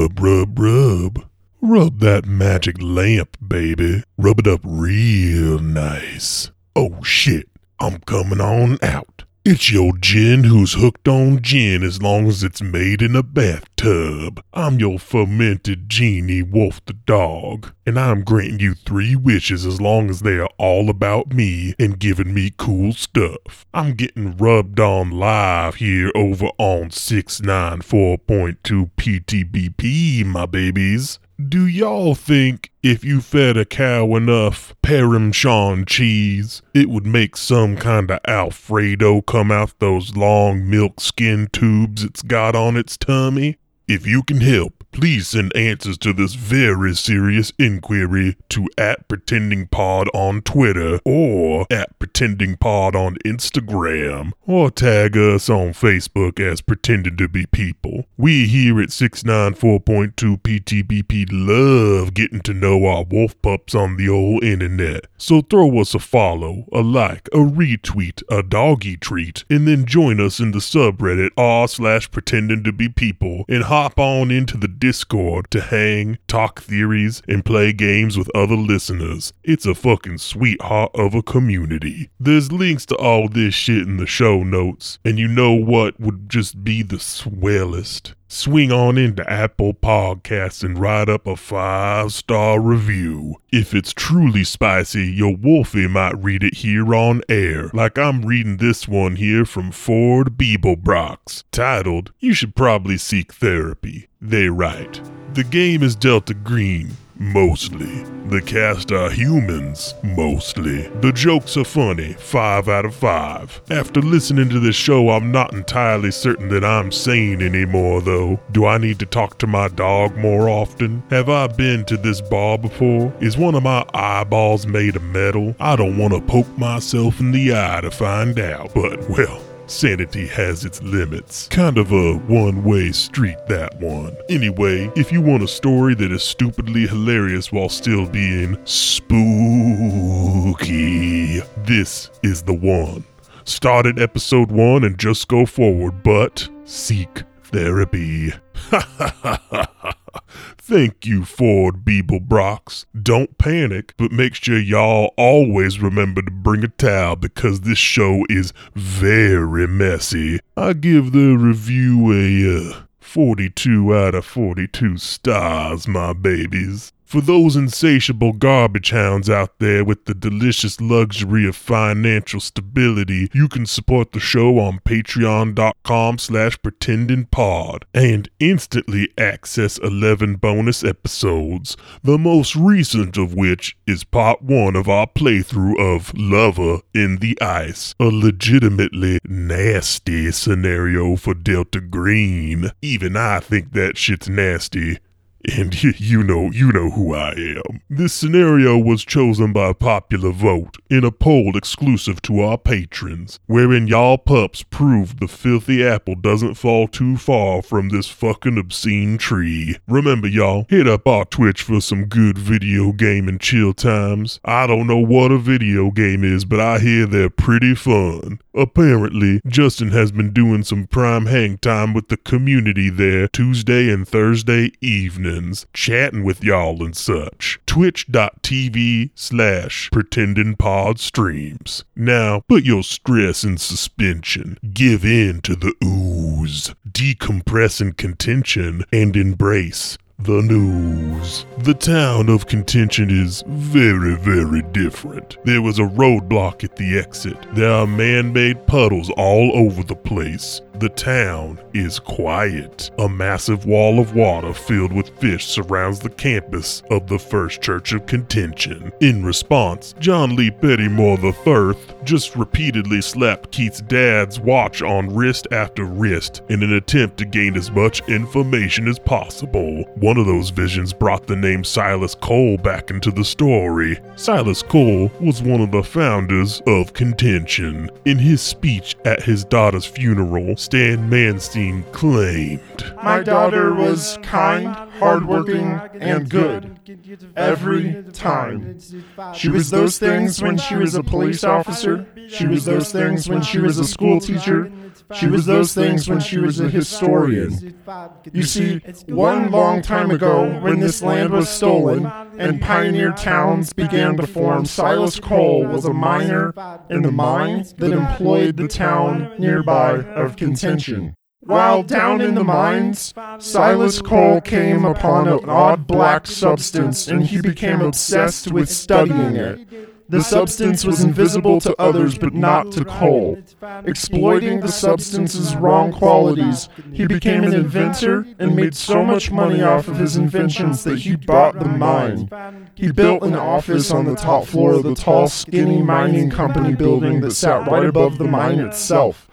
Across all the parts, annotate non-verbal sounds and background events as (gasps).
Rub, rub, rub. Rub that magic lamp, baby. Rub it up real nice. Oh shit, I'm coming on out. It's your gin who's hooked on gin as long as it's made in a bathtub. I'm your fermented genie, Wolf the dog, and I'm granting you three wishes as long as they are all about me and giving me cool stuff. I'm getting rubbed on live here over on 694.2 PTBP, my babies. Do y'all think if you fed a cow enough Parmesan cheese, it would make some kind of Alfredo come out those long milk skin tubes it's got on its tummy? If you can help, please send answers to this very serious inquiry to at pretendingpod on Twitter or at pretendingpod on Instagram or tag us on Facebook as pretending to be people. We here at 694.2 PTBP love getting to know our wolf pups on the old internet. So throw us a follow, a like, a retweet, a doggy treat, and then join us in the subreddit r slash pretending to be people and hop on into the Discord to hang, talk theories, and play games with other listeners. It's a fucking sweetheart of a community. There's links to all this shit in the show notes, and you know what would just be the swellest? Swing on into Apple Podcasts and write up a five star review. If it's truly spicy, your wolfie might read it here on air, like I'm reading this one here from Ford Beeblebrox, titled, You Should Probably Seek Therapy. They write, The game is Delta Green. Mostly. The cast are humans. Mostly. The jokes are funny. 5 out of 5. After listening to this show, I'm not entirely certain that I'm sane anymore, though. Do I need to talk to my dog more often? Have I been to this bar before? Is one of my eyeballs made of metal? I don't want to poke myself in the eye to find out, but well. Sanity has its limits. Kind of a one way street, that one. Anyway, if you want a story that is stupidly hilarious while still being spooky, this is the one. Start at episode one and just go forward, but seek therapy. (laughs) Thank you, Ford Beeblebrox. Don't panic, but make sure y'all always remember to bring a towel because this show is very messy. I give the review a uh, 42 out of 42 stars, my babies. For those insatiable garbage hounds out there with the delicious luxury of financial stability, you can support the show on patreon.com slash pretendingpod and instantly access 11 bonus episodes, the most recent of which is part one of our playthrough of Lover in the Ice, a legitimately nasty scenario for Delta Green. Even I think that shit's nasty. And (laughs) you know, you know who I am. This scenario was chosen by popular vote in a poll exclusive to our patrons, wherein y'all pups proved the filthy apple doesn't fall too far from this fucking obscene tree. Remember, y'all, hit up our Twitch for some good video game and chill times. I don't know what a video game is, but I hear they're pretty fun. Apparently, Justin has been doing some prime hang time with the community there Tuesday and Thursday evenings, chatting with y'all and such. Twitch.tv slash pretending pod streams. Now, put your stress in suspension, give in to the ooze, decompress in contention, and embrace the news. The town of Contention is very, very different. There was a roadblock at the exit. There are man made puddles all over the place. The town is quiet. A massive wall of water filled with fish surrounds the campus of the First Church of Contention. In response, John Lee Pettymore III just repeatedly slapped Keith's dad's watch on wrist after wrist in an attempt to gain as much information as possible. Of those visions brought the name Silas Cole back into the story. Silas Cole was one of the founders of Contention. In his speech at his daughter's funeral, Stan Manstein claimed. My daughter was kind, hardworking, and good. Every time. She was those things when she was a police officer. She was those things when she was a school teacher. She was those things when she was a historian. You see, one long time ago, when this land was stolen and pioneer towns began to form, Silas Cole was a miner in the mine that employed the town nearby of Contention. While down in the mines, Silas Cole came upon an odd black substance and he became obsessed with studying it. The substance was invisible to others but not to Cole. Exploiting the substance's wrong qualities, he became an inventor and made so much money off of his inventions that he bought the mine. He built an office on the top floor of the tall, skinny mining company building that sat right above the mine itself.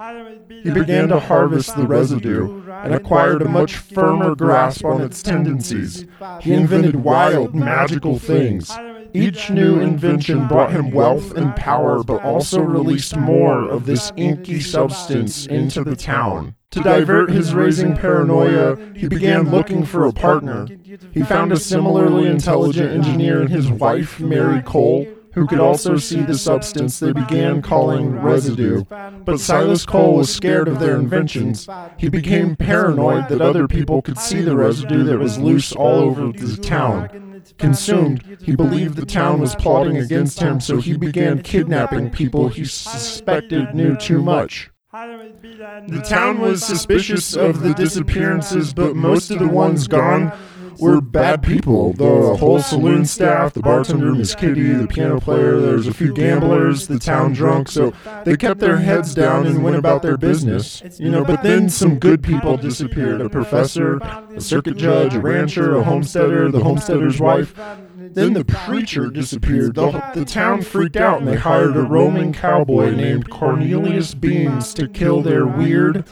He began to harvest the residue and acquired a much firmer grasp on its tendencies. He invented wild, magical things. Each new invention brought him wealth and power, but also released more of this inky substance into the town. To divert his raising paranoia, he began looking for a partner. He found a similarly intelligent engineer and his wife, Mary Cole, who could also see the substance they began calling residue. But Silas Cole was scared of their inventions. He became paranoid that other people could see the residue that was loose all over the town. Consumed, he believed the town was plotting against him, so he began kidnapping people he suspected knew too much. The town was suspicious of the disappearances, but most of the ones gone were bad people. The whole saloon staff, the bartender, Miss Kitty, the piano player, there's a few gamblers, the town drunk, so they kept their heads down and went about their business. You know, but then some good people disappeared a professor, a circuit judge, a rancher, a homesteader, the homesteader's wife. Then the preacher disappeared. The, the town freaked out and they hired a roaming cowboy named Cornelius Beans to kill their weird,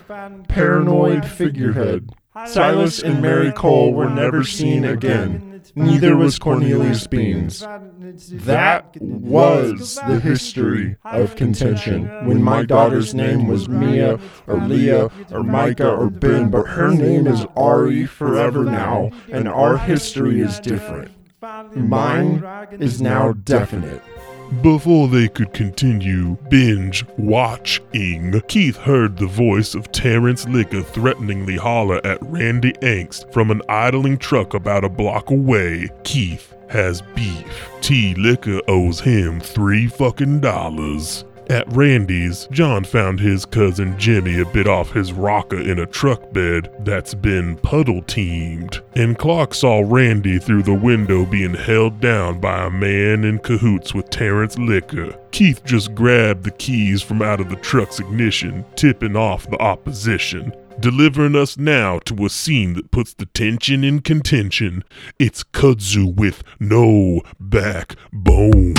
paranoid figurehead. Silas and Mary Cole were never seen again. Neither was Cornelius Beans. That was the history of contention when my daughter's name was Mia or Leah or Micah or Ben, but her name is Ari forever now, and our history is different. Mine is now definite. Before they could continue binge watching, Keith heard the voice of Terrence Licker threateningly holler at Randy Angst from an idling truck about a block away. Keith has beef. T Licker owes him three fucking dollars. At Randy's, John found his cousin Jimmy a bit off his rocker in a truck bed that's been puddle teamed, and Clark saw Randy through the window being held down by a man in cahoots with Terrence Licker. Keith just grabbed the keys from out of the truck's ignition, tipping off the opposition. Delivering us now to a scene that puts the tension in contention. It's kudzu with no backbone.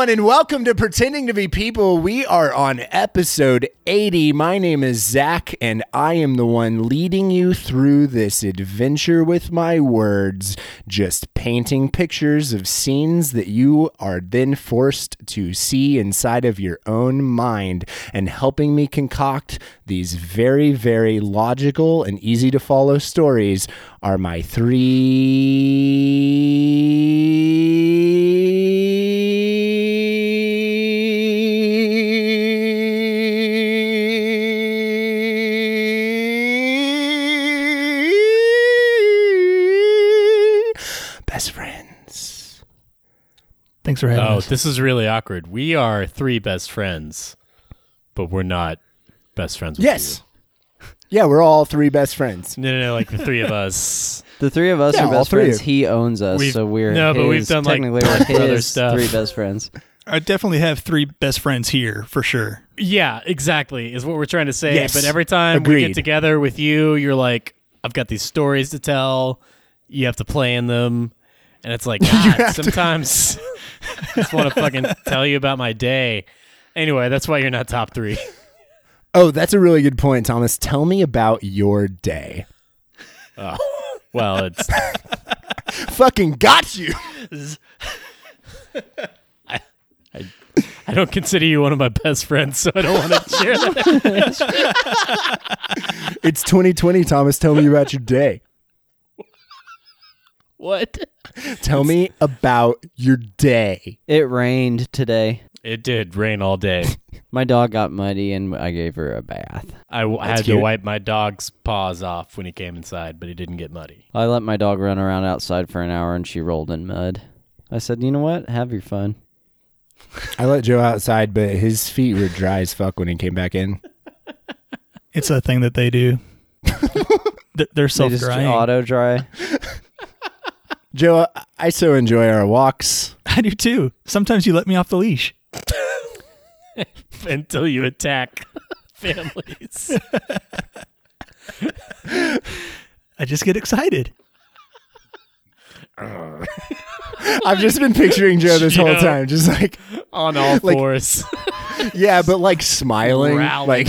Everyone, and welcome to Pretending to Be People. We are on episode 80. My name is Zach, and I am the one leading you through this adventure with my words, just painting pictures of scenes that you are then forced to see inside of your own mind, and helping me concoct these very, very logical and easy to follow stories are my three Thanks for having Oh, us. this is really awkward. We are three best friends, but we're not best friends with Yes. Yeah, we're all three best friends. No, no, no, like the three of (laughs) us. The three of us Yeah, are best friends. of- He owns us, We've- so we're no, but we've his- done, like, technically Big we're Brother his stuff. three best friends. I definitely have three best friends here for sure. Yeah, exactly, is what we're trying to say. Yes. But every time we get together with you, you're like, I've got these stories to tell. You have to play in them. And it's like, (laughs) God, sometimes I (laughs) just want to fucking tell you about my day. Anyway, that's why you're not top three. (laughs) Oh, that's a really good point, Thomas. Tell me about your day. Oh, well, it's (laughs) Fucking got you. I don't consider you one of my best friends, so I don't want to share that. It's 2020, Thomas. Tell me about your day. What? (laughs) Tell me about your day. It rained today. It did rain all day. (laughs) My dog got muddy and I gave her a bath. I w- had to wipe my dog's paws off when he came inside, but he didn't get muddy. I let my dog run around outside for an hour and she rolled in mud. I said, you know what? Have your fun. I let Joe outside, but his feet were dry as fuck when he came back in. It's a thing that they do. (laughs) They're They self just drying. auto dry. Joe, I so enjoy our walks. (laughs) I do too. Sometimes you let me off the leash. (laughs) Until you attack (laughs) families. I just get excited. (laughs) I've just been picturing Joe this whole Joe. time, just like, on all Like- fours. (laughs) yeah, but like smiling, growling like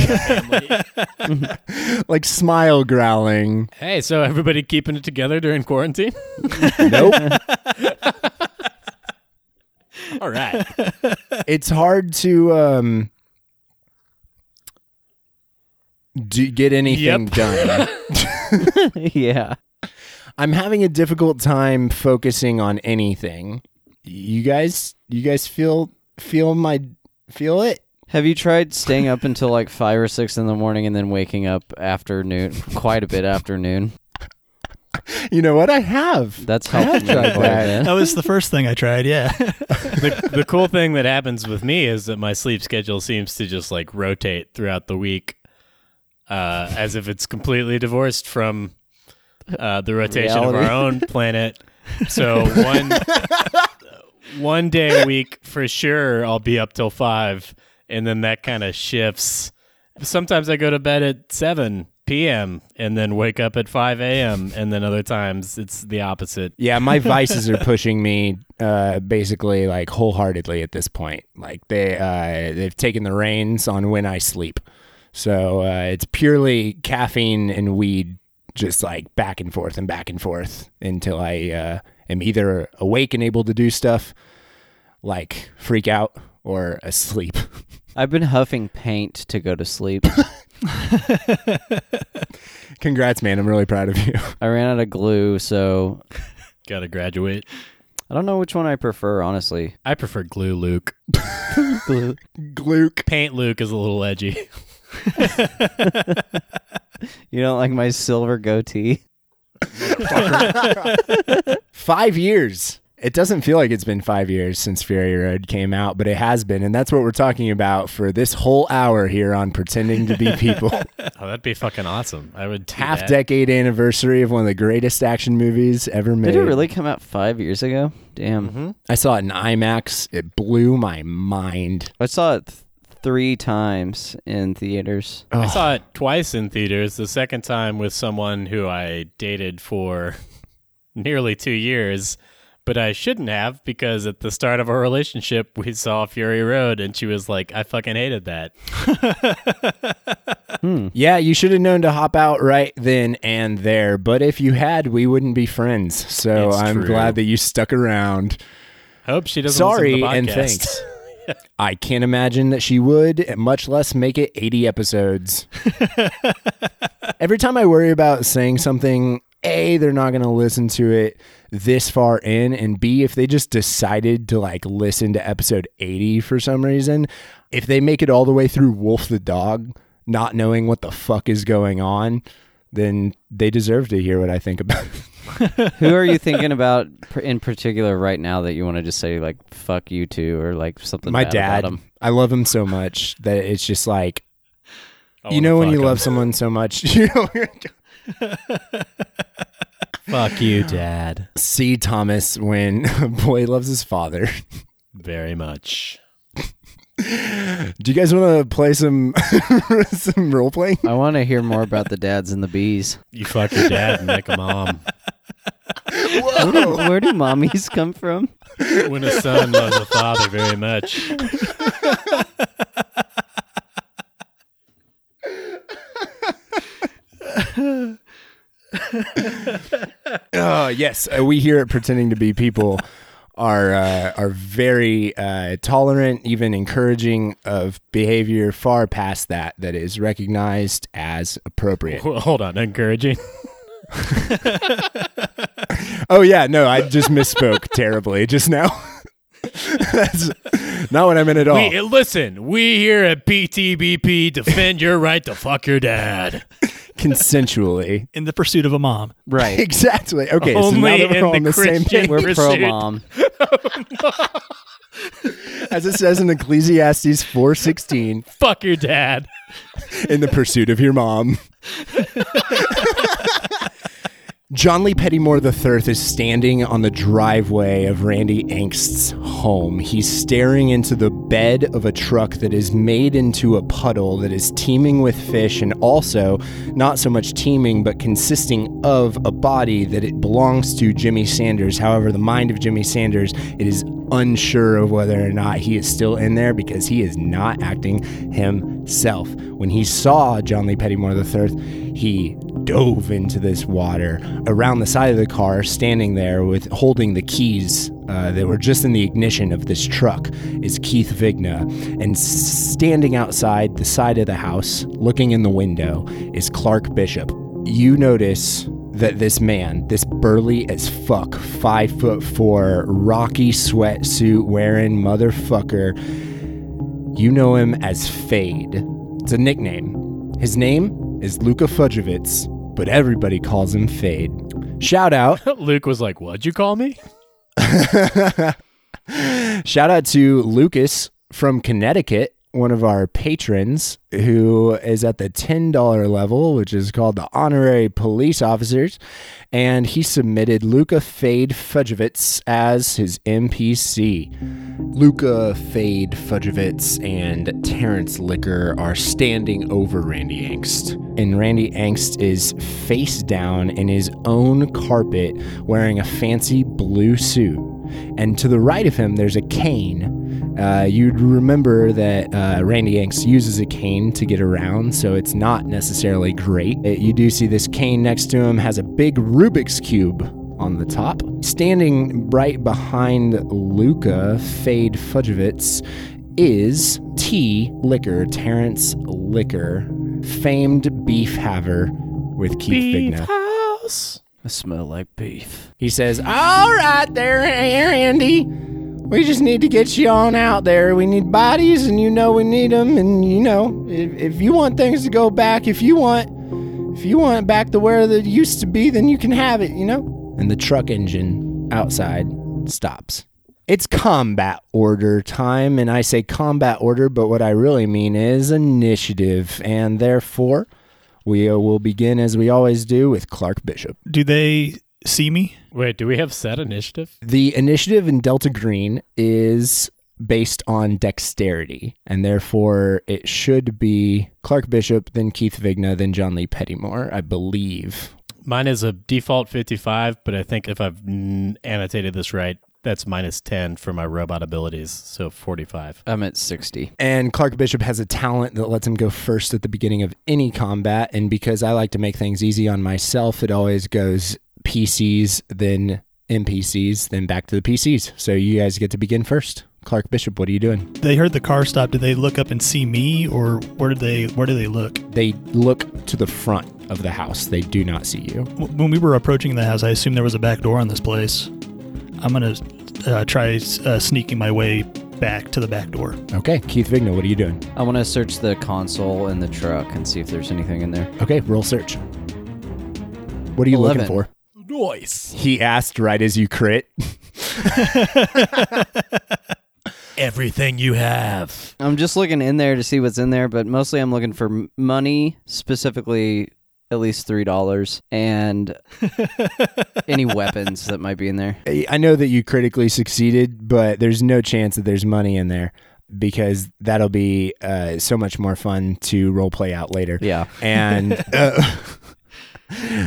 (laughs) like smile growling. hey, so everybody keeping it together during quarantine? Nope. All right. it's hard to um do, get anything Yep. done. yeah. I'm having a difficult time focusing on anything. You guys, you guys feel feel my feel it? Have you tried staying up until like five or six in the morning and then waking up afternoon, quite a bit afternoon? You know what? I have. That's how I helped tried that. That was the first thing I tried. Yeah. the, the cool thing that happens with me is that my sleep schedule seems to just like rotate throughout the week uh, as if it's completely divorced from uh, the rotation of our own planet. So (laughs) one one day a week for sure I'll be up till five, and then that kind of shifts. Sometimes I go to bed at seven p.m. and then wake up at five a.m. and then other times it's the opposite. Yeah, my vices are (laughs) pushing me uh, basically like wholeheartedly at this point. Like they uh, they've taken the reins on when I sleep. So uh, it's purely caffeine and weed, just like back and forth and back and forth until I uh, am either awake and able to do stuff like freak out or asleep. (laughs) I've been huffing paint to go to sleep. (laughs) Congrats, man! I'm really proud of you. (laughs) I ran out of glue, so Got to graduate. I don't know which one I prefer, honestly. I prefer glue, Luke. Glue. Gluke. Paint Luke is a little edgy. You don't like my silver goatee? Five years. It doesn't feel like it's been five years since Fury Road came out, but it has been, and that's what we're talking about for this whole hour here on pretending to be people. (laughs) Oh, that'd be fucking awesome. I would do Half that. decade anniversary of one of the greatest action movies ever made. Did it really come out five years ago? Damn. Mhm. I saw it in IMAX. It blew my mind. I saw it th- three times in theaters. I oh. saw it twice in theaters. The second time with someone who I dated for (laughs) nearly two years, but I shouldn't have because at the start of our relationship, we saw Fury Road, and she was like, "I fucking hated that." (laughs) Hmm. Yeah, you should have known to hop out right then and there. But if you had, we wouldn't be friends. So It's I'm true. glad that you stuck around. Hope she doesn't. Sorry listen to the and thanks. (laughs) (laughs) I can't imagine that she would, much less make it 80 episodes. (laughs) Every time I worry about saying something, A, they're not going to listen to it this far in, and B, if they just decided to like listen to episode 80 for some reason, if they make it all the way through Wolf the Dog, not knowing what the fuck is going on, then they deserve to hear what I think about it. Who are you thinking about in particular right now that you want to just say like "fuck you" to or like something? My bad dad, About him? I love him so much that it's just like, I you know when you him. love someone so much (laughs) you know Fuck you, Dad. see thomas when (laughs) a boy loves his father Very much. Do you guys want to play some (laughs) some role playing? I want to hear more about the dads and the bees. You fuck your dad and make a mom. Where do, where do mommies come from? When a son loves a father very much. Oh yes, uh, we here at pretending to be people are uh, are very uh, tolerant, even encouraging of behavior far past that that is recognized as appropriate. Well, hold on, encouraging. (laughs) Oh yeah, no, I just misspoke (laughs) terribly just now. (laughs) That's not what I meant at all. We, listen, we here at PTBP defend your right to fuck your dad. Consensually, In the pursuit of a mom. Right. exactly. Okay, so now Only that we're in all the on the same Christian page, We're pro Pursuit. mom. Oh, as it says in Ecclesiastes four sixteen, Fuck your dad. in the pursuit of your mom. John Lee Pettymore III is standing on the driveway of Randy Angst's home. He's staring into the bed of a truck that is made into a puddle that is teeming with fish and also not so much teeming but consisting of a body that it belongs to Jimmy Sanders. However, the mind of Jimmy Sanders, it is unsure of whether or not he is still in there because he is not acting himself. When he saw John Lee Pettymore III, he dove into this water around the side of the car, standing there with holding the keys uh, that were just in the ignition of this truck is Keith Vigna, and standing outside the side of the house, looking in the window, is Clark Bishop. You notice that this man, this burly as fuck, five foot four, rocky sweatsuit wearing motherfucker, you know him as Fade. It's a nickname. His name is Luka Fudjovitz, but everybody calls him Fade. Shout out (laughs) Luke was like, What'd you call me? (laughs) Shout out to Lucas from Connecticut, one of our patrons who is at the $10 level, which is called the honorary police officers. And he submitted Luca Fade Fudjovitz as his NPC. Luca Fade Fudjovitz and Terrence Licker are standing over Randy Angst. And Randy Angst is face down in his own carpet wearing a fancy blue suit. And to the right of him, there's a cane. Uh, you'd remember that uh, Randy Angst uses a cane to get around, so it's not necessarily great. Uh, you do see this cane next to him has a big Rubik's Cube on the top. Standing right behind Luca Fade Fudjovitz is T Licker, Terrence Licker, famed beef haver with Keith Vigna. house. I smell like beef. He says, All right, there, Andy. We just need to get you on out there. We need bodies, and you know we need them. And you know, if, if you want things to go back, if you want, if you want it back to where it used to be, then you can have it. You know. And the truck engine outside stops. It's combat order time, and I say combat order, but what I really mean is initiative, and therefore. We uh, will begin as we always do with Clark Bishop. Do they see me? Wait, do we have set initiative? The initiative in Delta Green is based on dexterity, and therefore it should be Clark Bishop, then Keith Vigna, then John Lee Pettymore, I believe. Mine is a default 55, but I think if I've annotated this right, that's minus 10 for my robot abilities, so 45. I'm at 60. And Clark Bishop has a talent that lets him go first at the beginning of any combat. And because I like to make things easy on myself, it always goes PCs, then NPCs, then back to the PCs. So you guys get to begin first. Clark Bishop, what are you doing? They heard the car stop. Did they look up and see me, or where did they where do they look? They look to the front of the house. They do not see you. W- When we were approaching the house, I assumed there was a back door on this place. I'm gonna uh, try uh, sneaking my way back to the back door. Okay, Keith Vigna, what are you doing? I want to search the console in the truck and see if there's anything in there. Okay, roll search. What are you looking for? Nice. He asked right as you crit. (laughs) Everything you have. I'm just looking in there to see what's in there, but mostly I'm looking for money, specifically at least three dollars, and (laughs) any weapons that might be in there. I know that you critically succeeded, but there's no chance that there's money in there. because that'll be uh, so much more fun to role play out later. Yeah. And (laughs) uh,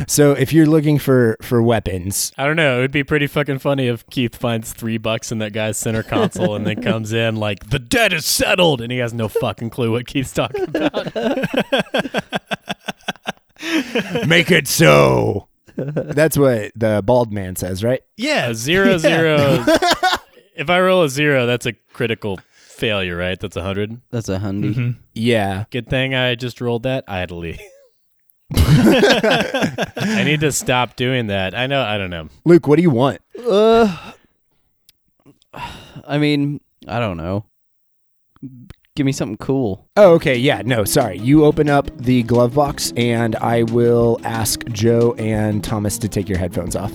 so if you're looking for for weapons, I don't know. It would be pretty fucking funny if Keith finds three bucks in that guy's center console and then comes in like the debt is settled, and he has no fucking clue what Keith's talking about. (laughs) (laughs) make it so. That's what the bald man says, right? Yeah, A zero zero. (laughs) if I roll a zero, that's a critical failure, right? That's a hundred. That's a hundy. hmm Yeah. Good thing I just rolled that idly. (laughs) I need to stop doing that. I know. I don't know. Luke, what do you want? Uh, I mean, I don't know. Give me something cool. Oh, okay. Yeah, no, sorry. You open up the glove box, and I will ask Joe and Thomas to take your headphones off.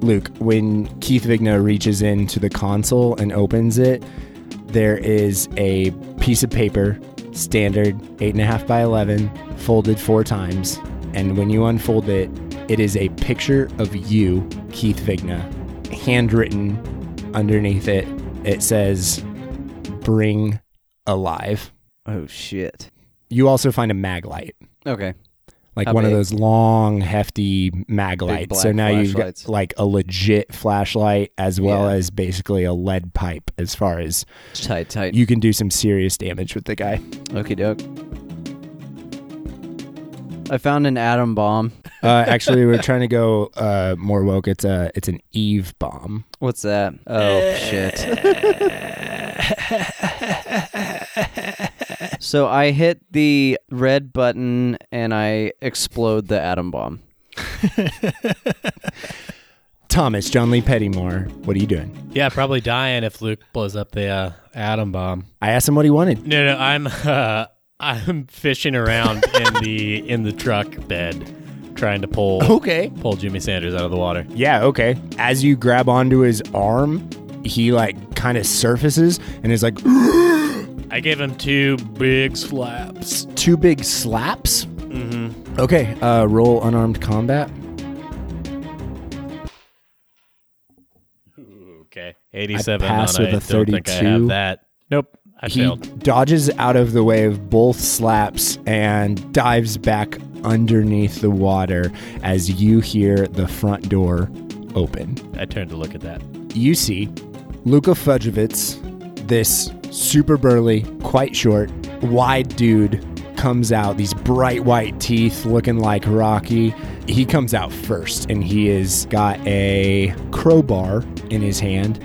Luke, when Keith Vigna reaches into the console and opens it, there is a piece of paper, standard 8.5 by 11, folded four times. And when you unfold it, it is a picture of you, Keith Vigna, handwritten underneath it. It says, Bring alive. Oh shit. You also find a mag light, Okay. like How one of those long, hefty mag lights. So black now you've got like a legit flashlight as well Yeah. as basically a lead pipe. As far as Tight, tight. you can do some serious damage with the guy. Okie doke. I found an atom bomb. (laughs) Uh, actually, we're trying to go uh, more woke. It's a it's an Eve bomb. What's that? Oh (laughs) shit. (laughs) so I hit the red button and I explode the atom bomb. (laughs) Thomas, John Lee Pettymore, what are you doing? Yeah, probably dying if Luke blows up the uh, atom bomb. I asked him what he wanted. No, no, I'm (laughs) uh, I'm fishing around (laughs) in the in the truck bed, trying to pull Okay. pull Jimmy Sanders out of the water. Yeah, okay. As you grab onto his arm, he like kind of surfaces and is like (gasps) I gave him two big slaps. two big slaps. Mm-hmm. Okay, uh, roll unarmed combat. Okay, eighty-seven. pass on, with I a don't think I 32. have that. Nope, I he failed. dodges out of the way of both slaps and dives back underneath the water as you hear the front door open. I turned to look at that. You see Luka Fudjovitz, this super burly, quite short, wide dude, comes out, these bright white teeth looking like Rocky. He comes out first and he has got a crowbar in his hand.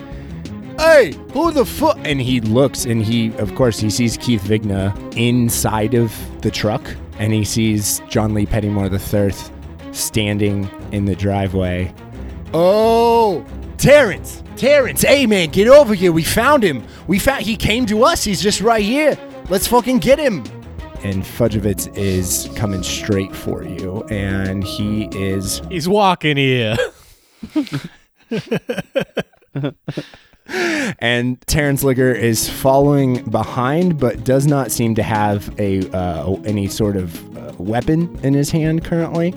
Hey, who the fuck? And he looks and he, of course, he sees Keith Vigna inside of the truck and he sees John Lee Pettymore III standing in the driveway. Oh, Terrence, Terrence, hey man, get over here. We found him. We found he came to us. He's just right here. Let's fucking get him. And Fudjovitz is coming straight for you, and he is He's walking here. (laughs) and Terrence Licker is following behind, but does not seem to have a uh, any sort of uh, weapon in his hand currently.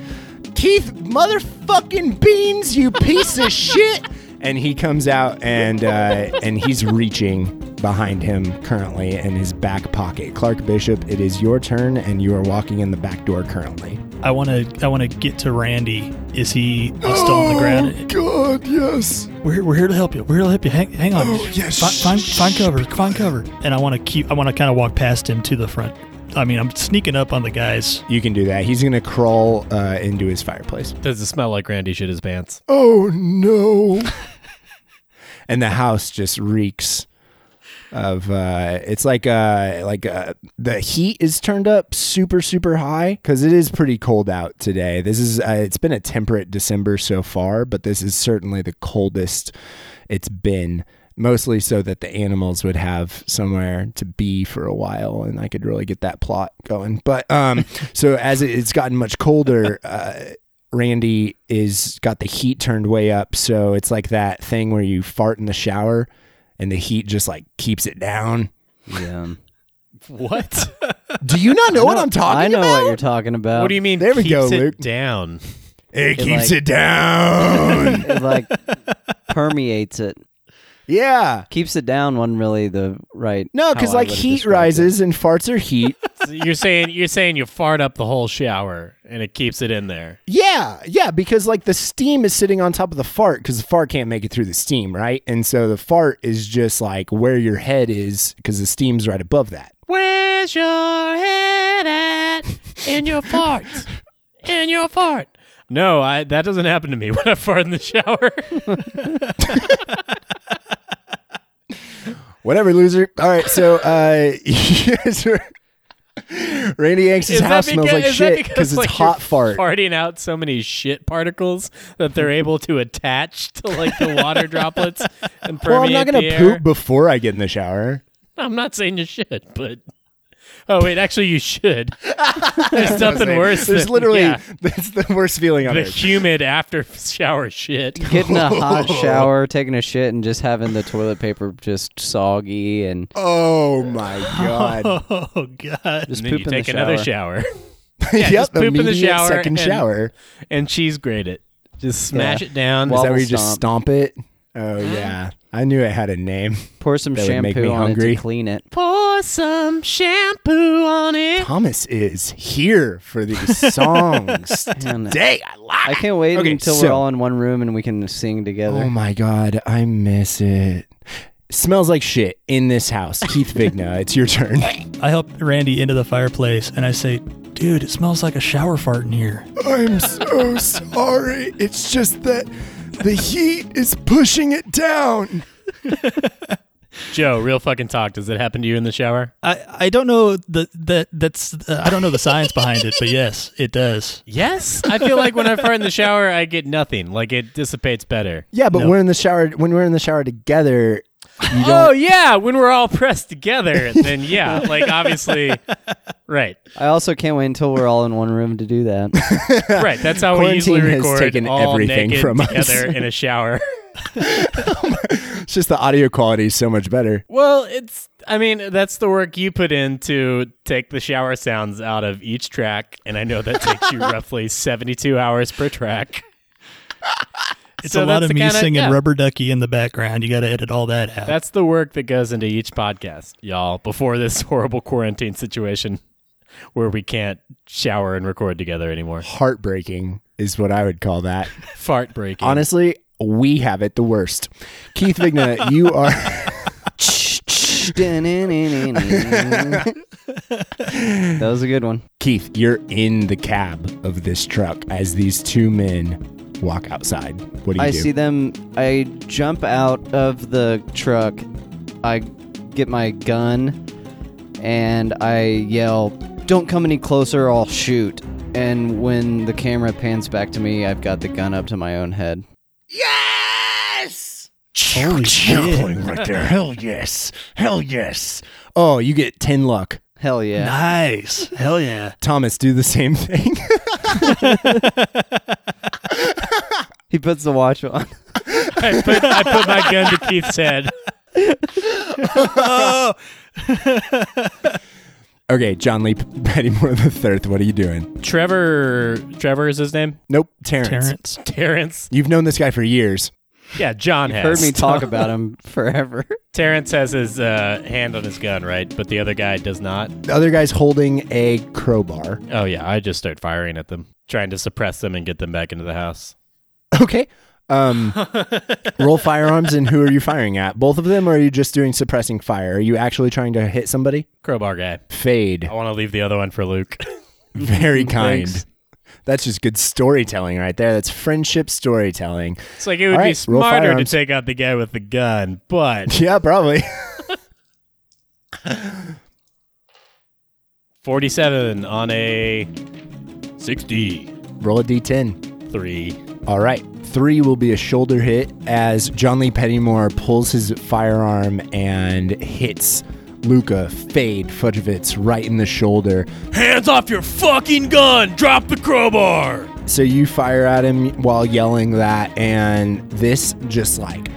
Keith, motherfucking beans, you piece of (laughs) shit! And he comes out and uh, and he's reaching behind him currently in his back pocket. Clark Bishop, it is your turn, and you are walking in the back door currently. I want to. I want to get to Randy. Is he still on the ground? God, yes. We're, here- we're here to help you. We're here to help you. Hang, hang on. Oh, yes. Find, find, find cover. Find cover. And I want to keep. I want to kind of walk past him to the front. I mean, I'm sneaking up on the guys. You can do that. He's gonna crawl uh, into his fireplace. Does it smell like Randy shit his pants? Oh, no. And the house just reeks of uh it's like uh like uh the heat is turned up super super high because it is pretty cold out today. This is uh, it's been a temperate december so far but this is certainly the coldest it's been mostly so that the animals would have somewhere to be for a while and i could really get that plot going. But um so as it, it's gotten much colder (laughs) uh Randy is got the heat turned way up, so it's like that thing where you fart in the shower and the heat just like keeps it down. Yeah. What? (laughs) Do you not know, what I'm talking I know about? what you're talking about. what do you mean? There we go, it Luke. Down. It It keeps like- it down. (laughs) It like permeates it. Yeah. Keeps it down wasn't really the right. No, because how I like would've heat described it. rises and farts are heat. (laughs) So you're saying you're saying you fart up the whole shower and it keeps it in there. yeah, yeah, because like the steam is sitting on top of the fart because the fart can't make it through the steam, right? And so the fart is just like where your head is because the steam's right above that. Where's your head at in your fart? In your fart. No, I that doesn't happen to me when I fart in the shower. (laughs) (laughs) Whatever, loser. All right, so uh, (laughs) Randy Yanks' house smells because- like shit because, because it's like, hot fart. farting out so many shit particles that they're able to attach to like the water droplets and permeate Well, I'm not gonna poop before I get in the shower. I'm not saying you should, but oh wait, actually you should. (laughs) There's nothing worse. There's than, literally yeah, (laughs) that's the worst feeling on the earth. humid after shower shit. (laughs) Getting a hot shower, taking a shit, and just having the toilet paper just soggy and Oh my god! Oh God. just And then poop you in take the another shower. shower Yeah, yep, just poop in the shower second and- shower. and cheese grate it. Just smash Yeah. it down. Is that where you just stomp. stomp it? Oh uh-huh. yeah, I knew it had a name. Pour some That would make shampoo me on it hungry. to clean it. Pour some shampoo on it. Thomas is here for these (laughs) songs Man, today. I like. I can't wait Okay, until so- we're all in one room and we can sing together. Oh my god, I miss it. Smells like shit in this house. Keith Vigna, (laughs) it's your turn. I help Randy into the fireplace and I say, dude, it smells like a shower fart in here. I'm so sorry. It's just that the heat is pushing it down. (laughs) Joe, real fucking talk. Does it happen to you in the shower? I, I don't know the that that's uh, I don't know the science behind it, but yes, it does. Yes. I feel like when I fart in the shower, I get nothing. Like it dissipates better. Yeah, but No. we're in the shower. When we're in the shower together, you Oh yeah, when we're all pressed together, then yeah, like obviously, (laughs) right, I also can't wait until we're all in one room to do that. (laughs) right. That's how we usually Quarantine has record taken all everything naked from us. together in a shower. (laughs) It's just the audio quality is so much better. Well, it's. I mean, that's the work you put in to take the shower sounds out of each track, and I know that takes you roughly seventy-two hours per track. It's So a lot of me kinda- singing yeah. rubber ducky in the background. You got to edit all that out. That's the work that goes into each podcast, y'all. Before this (laughs) horrible quarantine situation, where we can't shower and record together anymore. Heartbreaking is what I would call that. (laughs) Fart breaking. Honestly, we have it the worst. Keith Vigna, you are. (laughs) that was a good one. Keith, you're in the cab of this truck as these two men walk outside. What do you I do? see them. I jump out of the truck. I get my gun and I yell, Don't come any closer, or I'll shoot. And when the camera pans back to me, I've got the gun up to my own head. Yes! Holy shit. right there. Hell yes. Hell yes. Oh, you get 10 luck. Hell yeah. Nice. Hell yeah. Thomas, do the same thing. (laughs) He puts the watch on. I put, I put my gun to Keith's head. (laughs) okay, John Lee (laughs) Pettymore the third. What are you doing? Trevor, Trevor is his name. Nope, Terrence. Terrence. Terrence. You've known this guy for years. Yeah, John has Heard me talk about (laughs) him forever. Terrence has his uh, hand on his gun, right? But the other guy does not. The other guy's holding a crowbar. Oh yeah, I just start firing at them, trying to suppress them and get them back into the house. Okay. Um, (laughs) roll firearms, and who are you firing at? Both of them, or are you just doing suppressing fire? Are you actually trying to hit somebody? Crowbar guy. Fade. I want to leave the other one for Luke. Very (laughs) kind. Thanks. That's just good storytelling right there. That's friendship storytelling. It's like it would All be right, smarter to take out the guy with the gun, but (laughs) Yeah, probably. (laughs) 47 on a 60. Roll a d10. Three. All right. Three will be a shoulder hit as John Lee Pettymore pulls his firearm and hits Luca Fade Fudjovitz right in the shoulder. Hands off your fucking gun! Drop the crowbar! So you fire at him while yelling that, and this just like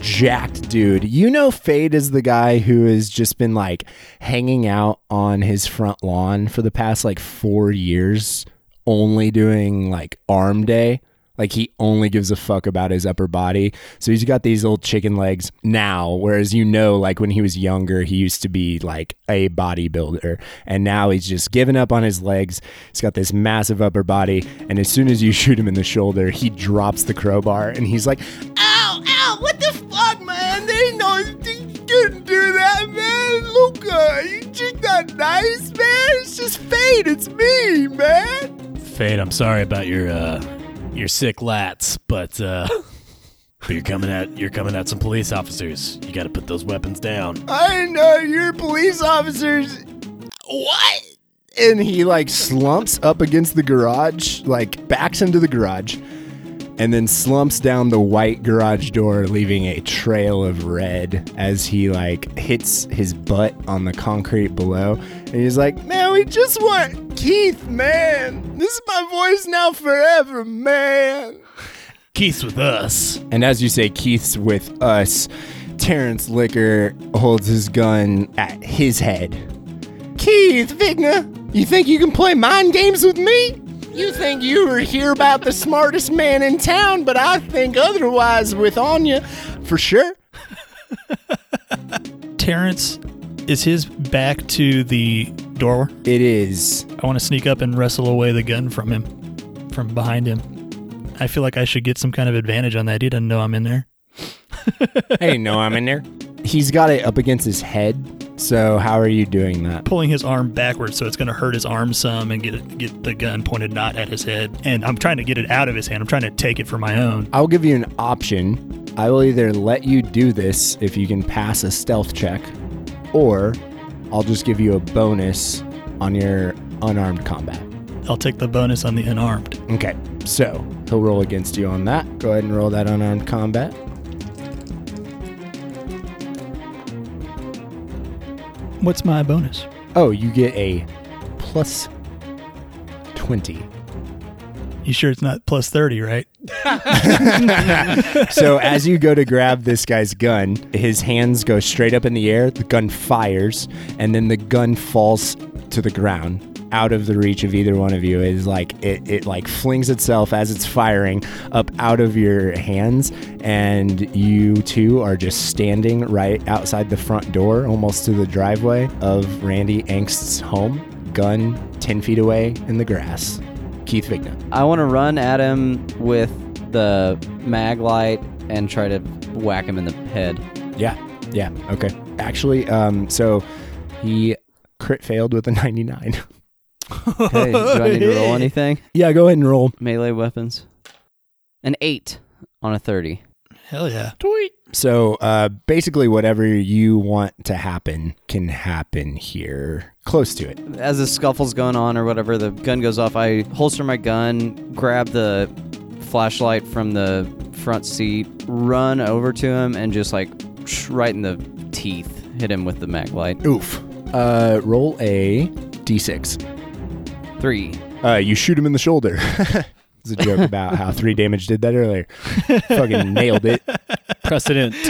jacked dude. You know, Fade is the guy who has just been like hanging out on his front lawn for the past like four years, only doing like arm day. Like he only gives a fuck about his upper body. So he's got these little chicken legs now, whereas you know, like when he was younger, he used to be like a bodybuilder. And now he's just given up on his legs. He's got this massive upper body. And as soon as you (laughs) shoot him in the shoulder, he drops the crowbar and he's like, Ow, ow, what the fuck, man? They no you couldn't do that, man. Luca, you just not nice, man. It's just fate. It's me, man. Fade, I'm sorry about your uh your sick lats, but uh (laughs) but you're coming at you're coming at some police officers. You got to put those weapons down. I know you're police officers. What? And he like slumps up against the garage, like backs into the garage, and then slumps down the white garage door, leaving a trail of red as he like hits his butt on the concrete below. And he's like, Man, we just want Keith, man. This is my voice now forever, man. Keith's with us. And as you say, Keith's with us. Terrence Licker holds his gun at his head. Keith Vigna, you think you can play mind games with me? You think you were here about the smartest man in town, but I think otherwise with Anya. For sure. Terrence, is his back to the door? It is. I want to sneak up and wrestle away the gun from him, from behind him. I feel like I should get some kind of advantage on that. He doesn't know I'm in there. (laughs) I didn't know I'm in there. He's got it up against his head. So how are you doing that? Pulling his arm backwards, so it's going to hurt his arm some, and get get the gun pointed not at his head. And I'm trying to get it out of his hand. I'm trying to take it for my own. I'll give you an option. I will either let you do this if you can pass a stealth check, or I'll just give you a bonus on your unarmed combat. I'll take the bonus on the unarmed. Okay, so he'll roll against you on that. Go ahead and roll that unarmed combat. What's my bonus? Oh, you get a plus 20. You sure it's not plus 30, right? (laughs) so as you go to grab this guy's gun, his hands go straight up in the air, the gun fires, and then the gun falls to the ground out of the reach of either one of you is like it, it like flings itself as it's firing up out of your hands and you two are just standing right outside the front door almost to the driveway of randy angst's home gun 10 feet away in the grass keith vigna I want to run at him with the mag light and try to whack him in the head. Yeah, yeah, okay. Actually, um, so he crit failed with a 99. (laughs) Okay, do I need to roll anything? yeah, go ahead and roll. Melee weapons. An eight on a thirty. Hell yeah. Tweet. So uh, basically, whatever you want to happen can happen here, close to it. As the scuffle's going on or whatever, the gun goes off. I holster my gun, grab the flashlight from the front seat, run over to him, and just like right in the teeth, hit him with the mag light. Oof. Uh, roll a d6. Three. Uh, you shoot him in the shoulder. (laughs) it's a joke about how three damage did that earlier. (laughs) Fucking nailed it. Precedent. (laughs)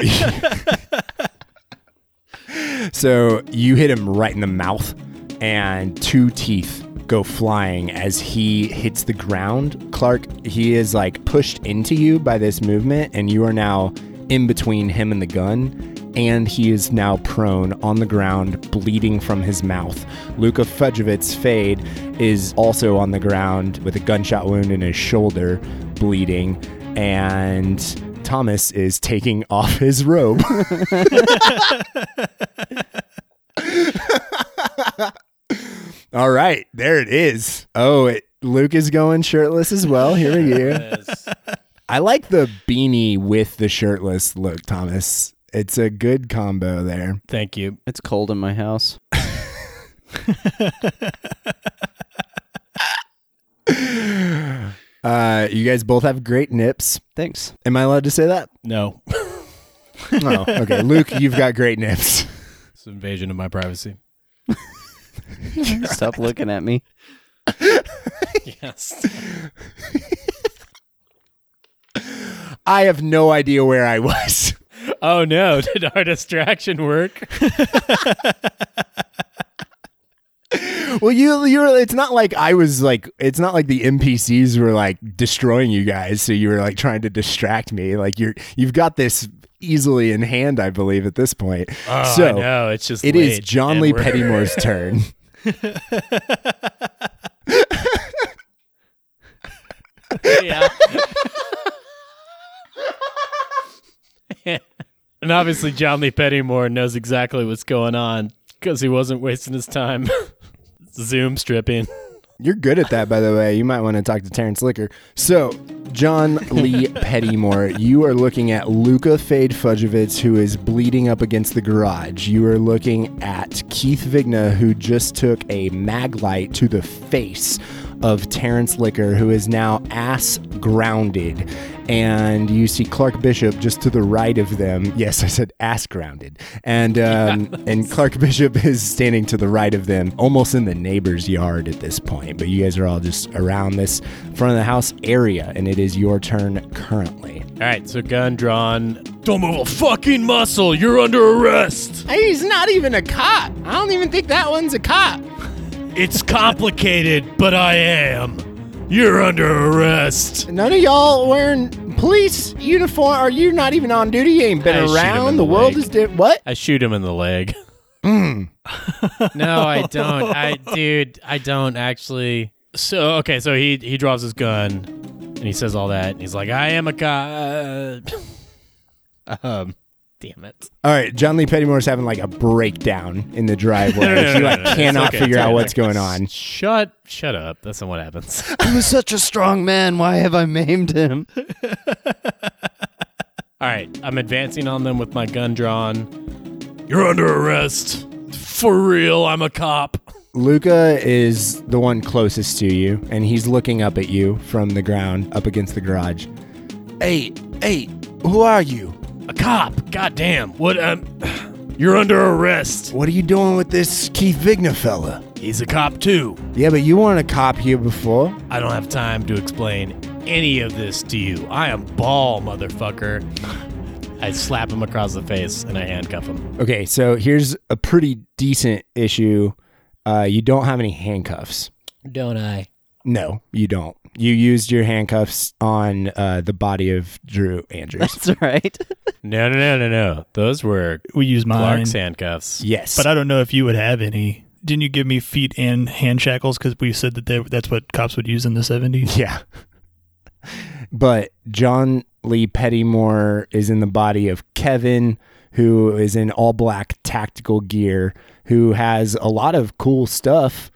So you hit him right in the mouth, and two teeth go flying as he hits the ground. Clark, he is like pushed into you by this movement, and you are now in between him and the gun. And he is now prone on the ground, bleeding from his mouth. Luka Fudjovitz Fade is also on the ground with a gunshot wound in his shoulder, bleeding. And Thomas is taking off his robe. (laughs) All right, there it is. Oh, it, Luke is going shirtless as well. Here we go. I like the beanie with the shirtless look, Thomas. It's a good combo there. Thank you. It's cold in my house. (laughs) Uh, you guys both have great nips. Thanks. Am I allowed to say that? No. (laughs) Oh, okay. Luke, you've got great nips. It's an invasion of my privacy. Stop looking at me. Yes. (laughs) I have no idea where I was. Oh no, (laughs) did our distraction work? well, you you were. It's not like I was like. It's not like the NPCs were like destroying you guys. So you were like trying to distract me. Like you're you've got this easily in hand, I believe, at this point. Oh, so I know. It's just it is John Lee Pettymore's (laughs) turn. (laughs) yeah. (laughs) and obviously, John Lee Pettymore knows exactly what's going on because he wasn't wasting his time (laughs) Zoom stripping. You're good at that, by the way. You might want to talk to Terrence Licker. So, John Lee (laughs) Pettymore, you are looking at Luca Fade Fudjovitz, who is bleeding up against the garage. You are looking at Keith Vigna, who just took a mag light to the face of Terrence Licker, who is now ass grounded. And you see Clark Bishop just to the right of them. Yes, I said ass grounded. And um, (laughs) and Clark Bishop is standing to the right of them, almost in the neighbor's yard at this point. But you guys are all just around this front of the house area, and it is your turn currently. All right, so gun drawn. Don't move a fucking muscle. You're under arrest. He's not even a cop. I don't even think that one's a cop. It's complicated, but I am. You're under arrest. None of y'all wearing police uniform. Are you not even on duty? You ain't been I shoot him around. The, the world leg. is di- what? I shoot him in the leg. (laughs) no, I don't. I dude, I don't actually. So okay, so he he draws his gun and he says all that. And he's like, "I am a cop." um, damn it. All right, John Lee Pettymore's having like a breakdown in the driveway. No, no, no, he like no, no. Cannot okay, figure out what's going on. Shut shut up. That's not what happens. (laughs) I'm such a strong man. Why have I maimed him? (laughs) all right, I'm advancing on them with my gun drawn. You're under arrest. For real, I'm a cop. Luca is the one closest to you, and he's looking up at you from the ground up against the garage. Hey, hey, who are you? A cop. Goddamn. What um You're under arrest. What are you doing with this Keith Vigna fella? He's a cop too. Yeah, but you weren't a cop here before. I don't have time to explain any of this to you. I am ball, motherfucker. I slap him across the face and I handcuff him. Okay, so here's a pretty decent issue. Uh, you don't have any handcuffs. Don't I? No, you don't. You used your handcuffs on uh, the body of Drew Andrews. That's right. (laughs) No, no, no, no, no. Those were We use mine. Clark's handcuffs. yes, But I don't know if you would have any. Didn't you give me feet and hand shackles because we said that they, that's what cops would use in the 70s? (laughs) Yeah. But John Lee Pettymore is in the body of Kevin, who is in all black tactical gear, who has a lot of cool stuff,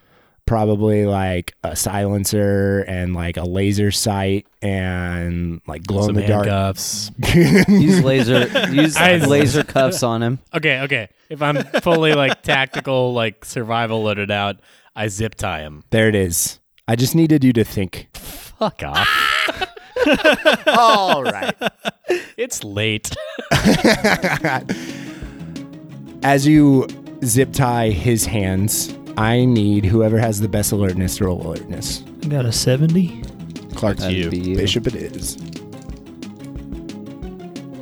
probably like a silencer and like a laser sight and like glow in Some the dark. handcuffs. (laughs) use laser. Use I- laser cuffs on him. Okay, okay. If I'm fully like tactical, like survival loaded out, I zip tie him. There it is. I just needed you to think. Fuck off. (laughs) All right. it's late. (laughs) As you zip tie his hands, I need whoever has the best alertness to roll alertness. I got a 70. Clark, That'd you. be you. Bishop it is.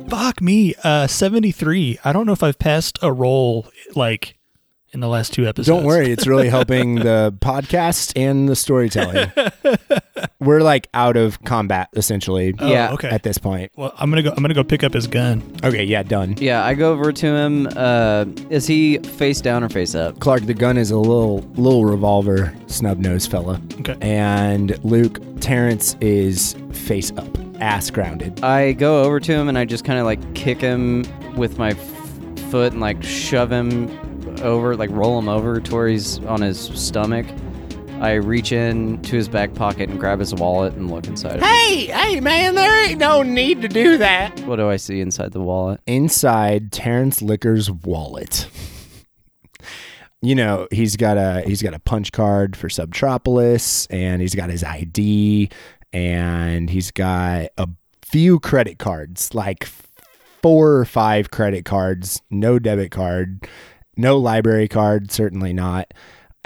Fuck me. Uh, 73. I don't know if I've passed a roll like in the last two episodes. Don't worry, it's really helping (laughs) the podcast and the storytelling. (laughs) We're like out of combat essentially Oh, Yeah. Okay. at this point. well, I'm gonna go. I'm gonna go pick up his gun. Okay, yeah, done. Yeah, I go over to him. Uh, is he face down or face up? Clark, the gun is a little little revolver snub nose fella. Okay. And Luke, Terrence is face up, ass grounded. I go over to him and I just kind of like kick him with my f- foot and like shove him over, like roll him over to where he's on his stomach. I reach in to his back pocket and grab his wallet and look inside. of it. Hey, hey, man, there ain't no need to do that. What do I see inside the wallet? Inside Terrence Licker's wallet. You know, he's got a he's got a punch card for Subtropolis and he's got his ID and he's got a few credit cards, like four or five credit cards, no debit card, no library card, certainly not.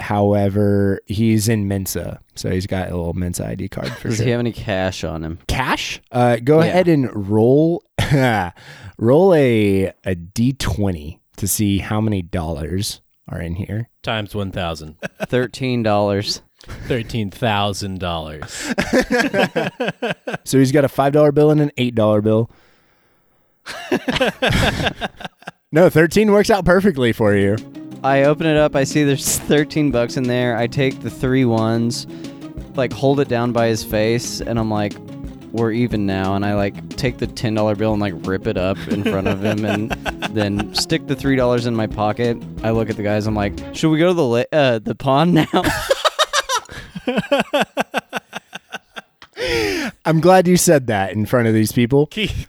However, he's in Mensa, so he's got a little Mensa ID card for Does sure he have any cash on him? cash. Uh, go Yeah. ahead and roll (laughs) roll a a d twenty to see how many dollars are in here. Times 1,000. (laughs) Thirteen dollars. $13,000. (laughs) So he's got a five dollar bill and an eight dollar bill. No, thirteen works out perfectly for you. I open it up. I see there's (laughs) 13 bucks in there. I take the three ones, like hold it down by his face, and I'm like, "We're even now." And I like take the ten dollar bill and like rip it up in front of him, and (laughs) then stick the three dollars in my pocket. I look at the guys. I'm like, "Should we go to the la- uh, the pond now?" (laughs) I'm glad you said that in front of these people. Keith.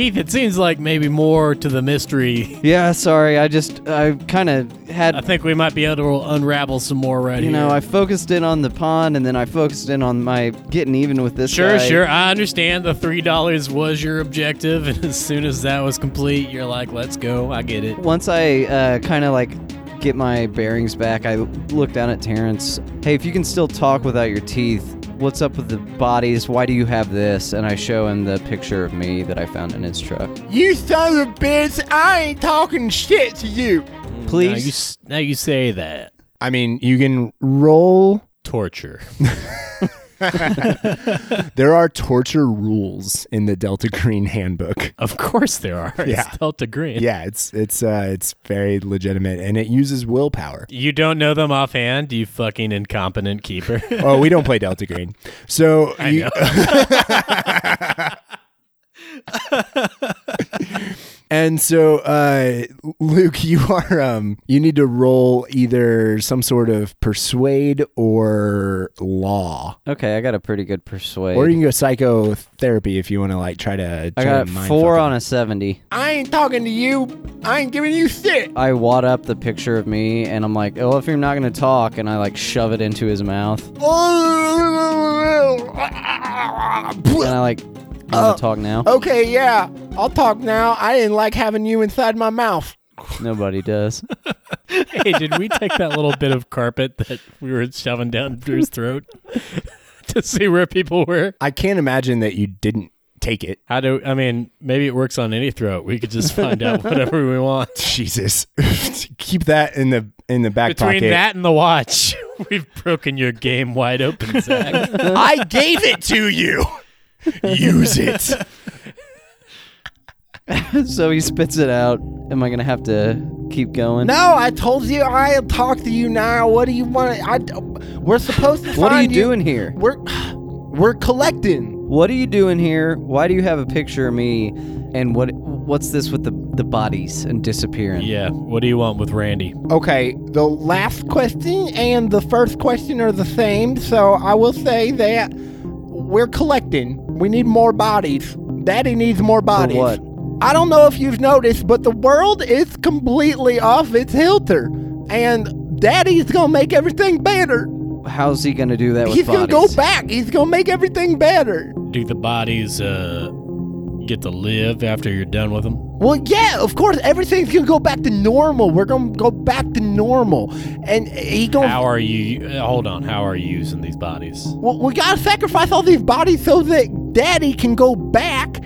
Keith, it seems like maybe more to the mystery. yeah, sorry. I just I kind of had I think we might be able to unravel some more right you here. know, I focused in on the pond, and then I focused in on my getting even with this Sure, guy. sure. I understand the three dollars was your objective, (laughs) and as soon as that was complete, you're like, "Let's go." I get it. Once I uh, kind of like get my bearings back, I look down at Terrence. Hey, if you can still talk without your teeth, what's up with the bodies? Why do you have this? And I show him the picture of me that I found in his truck. You son of a bitch! I ain't talking shit to you. Mm, now you, Please. s- now you say that I mean, you can roll. torture. (laughs) (laughs) There are torture rules in the Delta Green Handbook. Of course there are. Yeah. It's Delta Green. Yeah, it's it's uh it's very legitimate and it uses willpower. You don't know them offhand, you fucking incompetent keeper. (laughs) Oh, we don't play Delta Green. So I you, (laughs) and so uh Luke, (laughs) you are um you need to roll either some sort of persuade or law. Okay, I got a pretty good persuade. Or you can go psychotherapy if you want to like try to I try got to mind four fuck on a 70. I ain't talking to you. I ain't giving you shit. I wad up the picture of me and I'm like, oh, if you're not going to talk, and I like shove it into his mouth. (laughs) And I like, I'm Oh. to talk now. Okay, yeah. I'll talk now. I didn't like having you inside my mouth. Nobody does. (laughs) hey, did we take that little bit of carpet that we were shoving down Drew's throat (laughs) to see where people were? I can't imagine that you didn't take it. How do I mean? Maybe it works on any throat. We could just find out (laughs) whatever we want. Jesus. Keep that in the in the back pocket. Between pocket. that and the watch, we've broken your game wide open, Zach. I gave it to you. Use it. (laughs) so he spits it out. Am I going to have to keep going? No, I told you I'll talk to you now. What do you want? I we're supposed to (laughs) What are you find doing here? We're we're collecting. What are you doing here? Why do you have a picture of me? And what what's this with the, the bodies and disappearing? yeah. What do you want with Randy? Okay, the last question and the first question are the same, so I will say that we're collecting. We need more bodies. Daddy needs more bodies. what? I don't know if you've noticed, but the world is completely off its hilter. And Daddy's gonna make everything better. How's he going to do that with He's gonna bodies? go back. He's gonna make everything better. Do the bodies uh, get to live after you're done with them? Well, yeah, of course, everything's gonna go back to normal. We're gonna go back to normal, and he gonna. How are you? uh, Hold on. How are you using these bodies? Well, we gotta sacrifice all these bodies so that Daddy can go back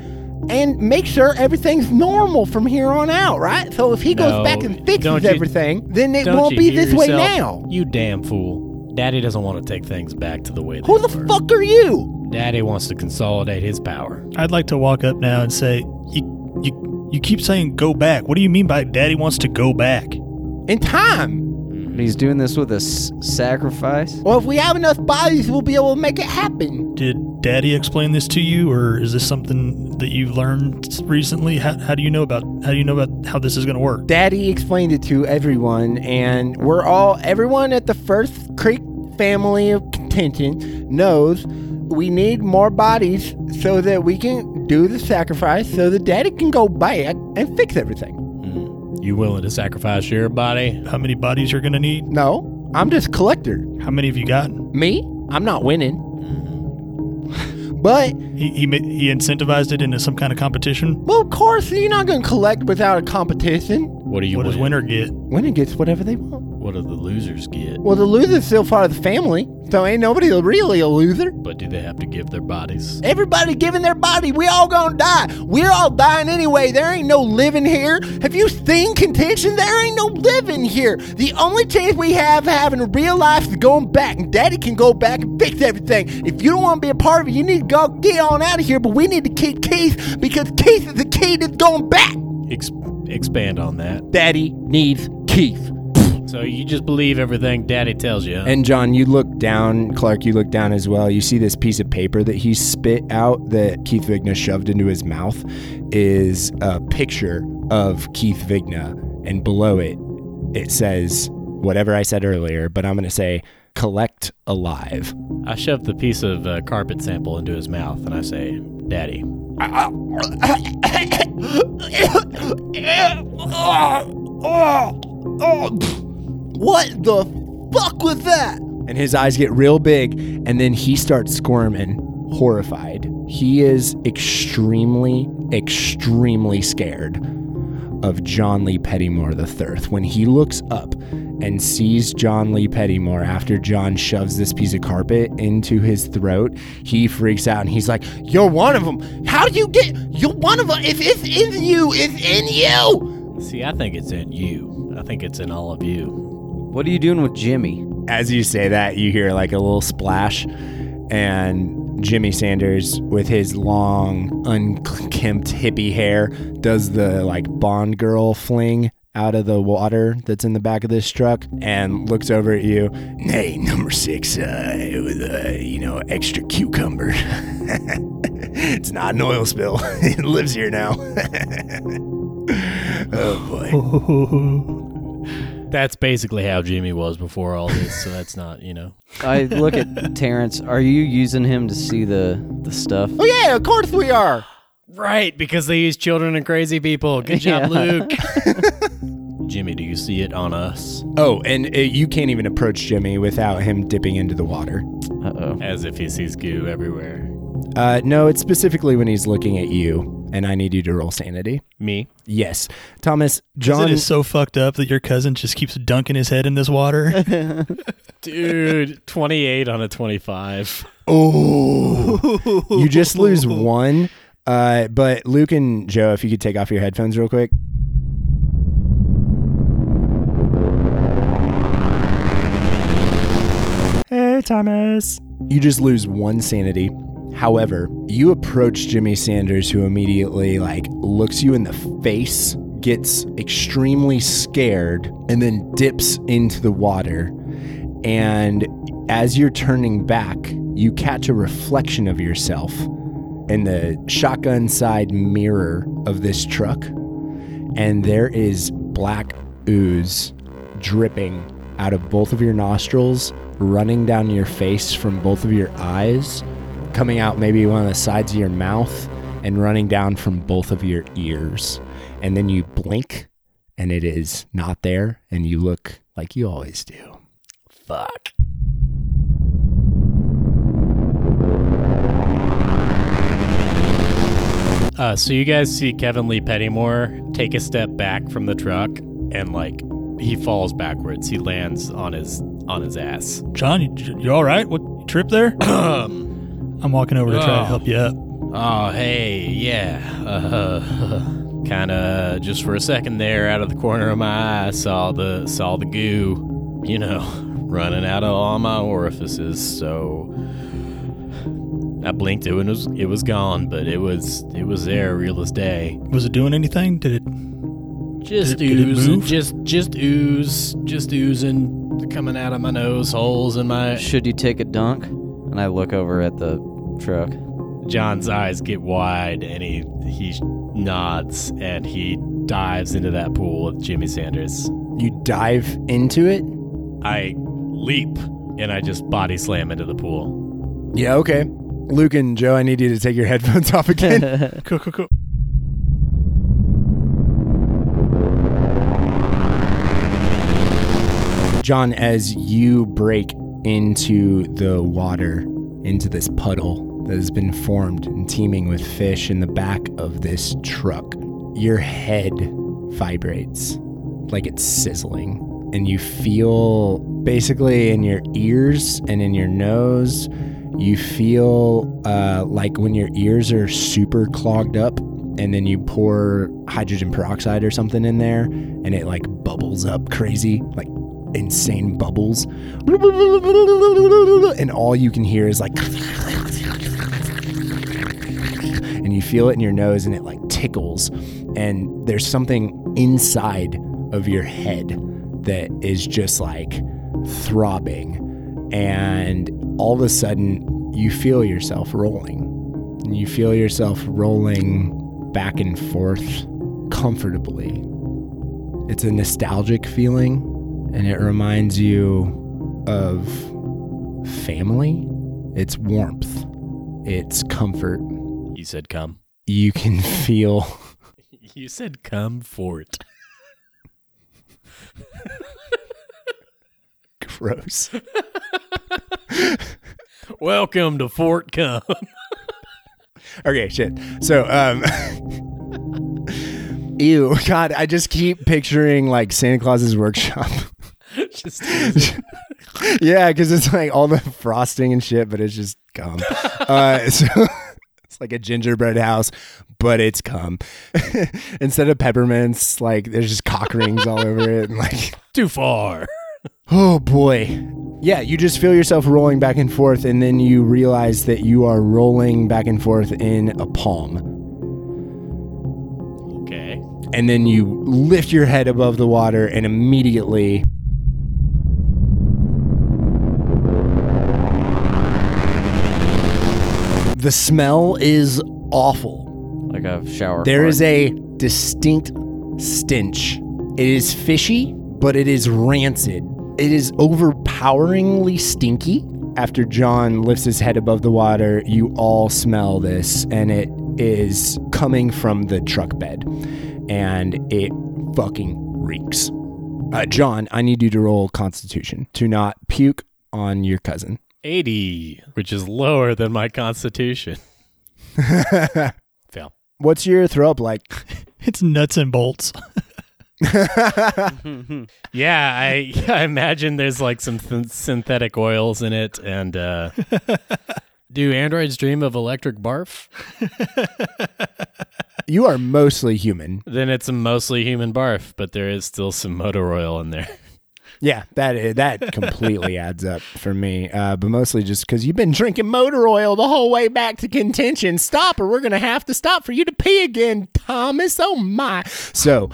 and make sure everything's normal from here on out, right? So if he No, goes back and fixes you- everything, then it won't be this way now. You damn fool. Daddy doesn't want to take things back to the way they Who the were. fuck are you? Daddy wants to consolidate his power. I'd like to walk up now and say, "You, you, you keep saying go back. What do you mean by Daddy wants to go back?" In time. He's doing this with a s- sacrifice. Well, if we have enough bodies, we'll be able to make it happen. Did Daddy explain this to you, or is this something that you've learned recently? How, how do you know about how do you know about how this is going to work? Daddy explained it to everyone, and we're all everyone at the First Creek family of contention knows we need more bodies so that we can do the sacrifice so that Daddy can go back and fix everything. You willing to sacrifice your body? How many bodies you're going to need? No, I'm just collector. How many have you gotten? Me, I'm not winning. Mm-hmm. (laughs) But He he he incentivized it into some kind of competition. well, of course, you're not gonna collect without a competition. What do you What does winner get? Winner gets whatever they want. What do the losers get? Well, the loser's still part of the family, so ain't nobody really a loser. But do they have to give their bodies? Everybody giving their body. We all gonna die. We're all dying anyway. There ain't no living here. Have you seen contention? There ain't no living here. The only chance we have having a real life is going back. And Daddy can go back and fix everything. If you don't want to be a part of it, you need to go get on out of here. But we need to keep Keith because Keith is the key that's going back. Ex- expand on that. Daddy needs Keith. So you just believe everything Daddy tells you. huh? And John, you look down, Clark, you look down as well. You see this piece of paper that he spit out that Keith Vigna shoved into his mouth is a picture of Keith Vigna. And below it, it says whatever I said earlier, but I'm going to say collect alive. I shove the piece of uh, carpet sample into his mouth and I say, Daddy. (coughs) (coughs) (coughs) What the fuck was that? And his eyes get real big, and then he starts squirming, horrified. He is extremely, extremely scared of John Lee Pettymore the third. When he looks up and sees John Lee Pettymore after John shoves this piece of carpet into his throat, he freaks out and he's like, You're one of them. How do you get? You're one of them. If it's in you, it's in you. See, I think it's in you. I think it's in all of you. What are you doing with Jimmy? As you say that, you hear like a little splash, and Jimmy Sanders, with his long, unkempt hippie hair, does the like Bond girl fling out of the water that's in the back of this truck and looks over at you. Hey, number six, uh, with uh, you know, extra cucumber. (laughs) it's not an oil spill. (laughs) it lives here now. (laughs) oh boy. That's basically how Jimmy was before all this, so that's not, you know. I look at Terrence. Are you using him to see the the stuff? Oh yeah, of course we are. Right, because they use children and crazy people. Good job, Yeah. Luke. (laughs) Jimmy, do you see it on us? Oh, and uh, you can't even approach Jimmy without him dipping into the water. Uh oh. As if he sees goo everywhere. Uh, no, it's specifically when he's looking at you, and I need you to roll sanity. Me? Yes, Thomas, John is so fucked up that your cousin just keeps dunking his head in this water. (laughs) Dude, 28 on a 25. Oh, you just lose (laughs) one. Uh, but Luke and Joe, if you could take off your headphones real quick. Hey, Thomas. You just lose one sanity. However, you approach Jimmy Sanders, who immediately like looks you in the face, gets extremely scared, and then dips into the water. And as you're turning back, you catch a reflection of yourself in the shotgun side mirror of this truck. And there is black ooze dripping out of both of your nostrils, running down your face from both of your eyes, coming out maybe one of the sides of your mouth, and running down from both of your ears. And then you blink, and it is not there, and you look like you always do. Fuck. Uh, so you guys see Kevin Lee Pettymore take a step back from the truck and like he falls backwards. He lands on his on his ass. John, you, you all right? What trip there? (clears throat) I'm walking over to try to Oh. help you up. Oh, hey, yeah. Uh, (laughs) kind of just for a second there, out of the corner of my eye, saw the saw the goo, you know, (laughs) running out of all my orifices. So I blinked, it was it was gone, but it was it was there, real as day. Was it doing anything? Did it? Just Did it- did it oozing, just just ooze, just oozing, coming out of my nose, holes in my. Should you take a dunk? And I look over at the truck. John's eyes get wide and he he nods and he dives into that pool with Jimmy Sanders. You dive into it? I leap and I just body slam into the pool. Yeah, okay. Luke and Joe, I need you to take your headphones (laughs) off again. (laughs) Cool, cool, cool. John, as you break into the water, into this puddle that has been formed and teeming with fish in the back of this truck, your head vibrates like it's sizzling. and you feel basically in your ears and in your nose, you feel uh, like when your ears are super clogged up, and then you pour hydrogen peroxide or something in there, and it like bubbles up crazy, like insane bubbles. And all you can hear is like. And you feel it in your nose and it like tickles. And there's something inside of your head that is just like throbbing. And all of a sudden, you feel yourself rolling. And you feel yourself rolling back and forth comfortably. It's a nostalgic feeling, and it reminds you of family. It's warmth, it's comfort. You said come. You can feel (laughs) You said come fort. gross. (laughs) Welcome to Fort Come. Okay, shit. So, um, (laughs) ew, God, I just keep picturing like Santa Claus's workshop. (laughs) Just (laughs) yeah, because it's like all the frosting and shit, but it's just gum. (laughs) uh, so it's like a gingerbread house, but it's cum. Instead of peppermints, like there's just cock rings all over it, and like too far. Oh boy. Yeah, you just feel yourself rolling back and forth, and then you realize that you are rolling back and forth in a palm. Okay. And then you lift your head above the water, and immediately. The smell is awful. Like a shower. There fart. is a distinct stench. It is fishy, but it is rancid. It is overpoweringly stinky. After John lifts his head above the water, you all smell this, and it is coming from the truck bed. And it fucking reeks. Uh, John, I need you to roll Constitution to not puke on your cousin. 80, which is lower than my constitution. (laughs) Fail. What's your throw up like? (laughs) It's nuts and bolts. (laughs) Yeah, I, I imagine there's like some th- synthetic oils in it. And uh, do androids dream of electric barf? You are mostly human. Then it's a mostly human barf, but there is still some motor oil in there. Yeah, that that completely (laughs) adds up for me. Uh, but mostly just because you've been drinking motor oil the whole way back to contention. Stop, or we're gonna have to stop for you to pee again, Thomas. Oh my! So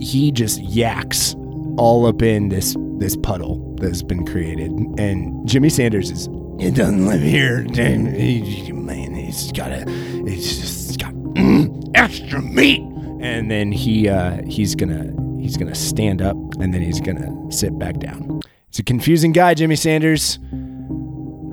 he just yaks all up in this this puddle that's been created, and Jimmy Sanders is. It doesn't live here, damn, he- man. He's got a. It's just got mm, extra meat, and then he uh, he's gonna he's gonna stand up and then he's gonna sit back down. It's a confusing guy, Jimmy Sanders.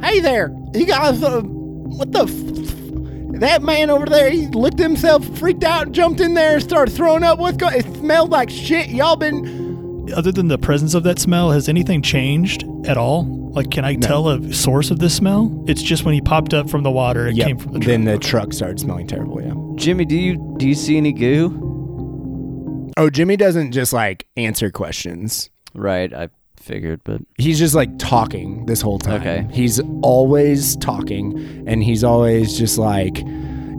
Hey there, you guys, uh, what the? F- that man over there, he looked himself, freaked out, jumped in there, started throwing up. What's going? It smelled like shit. Y'all been? Other than the presence of that smell, has anything changed at all? Like, can I tell a source of this smell? It's just when he popped up from the water, it Yep. came from the truck. then the truck started smelling terrible. Yeah. Jimmy, do you do you see any goo? Oh, Jimmy doesn't just like answer questions. Right, I figured, but He's just like talking this whole time. Okay. He's always talking and he's always just like,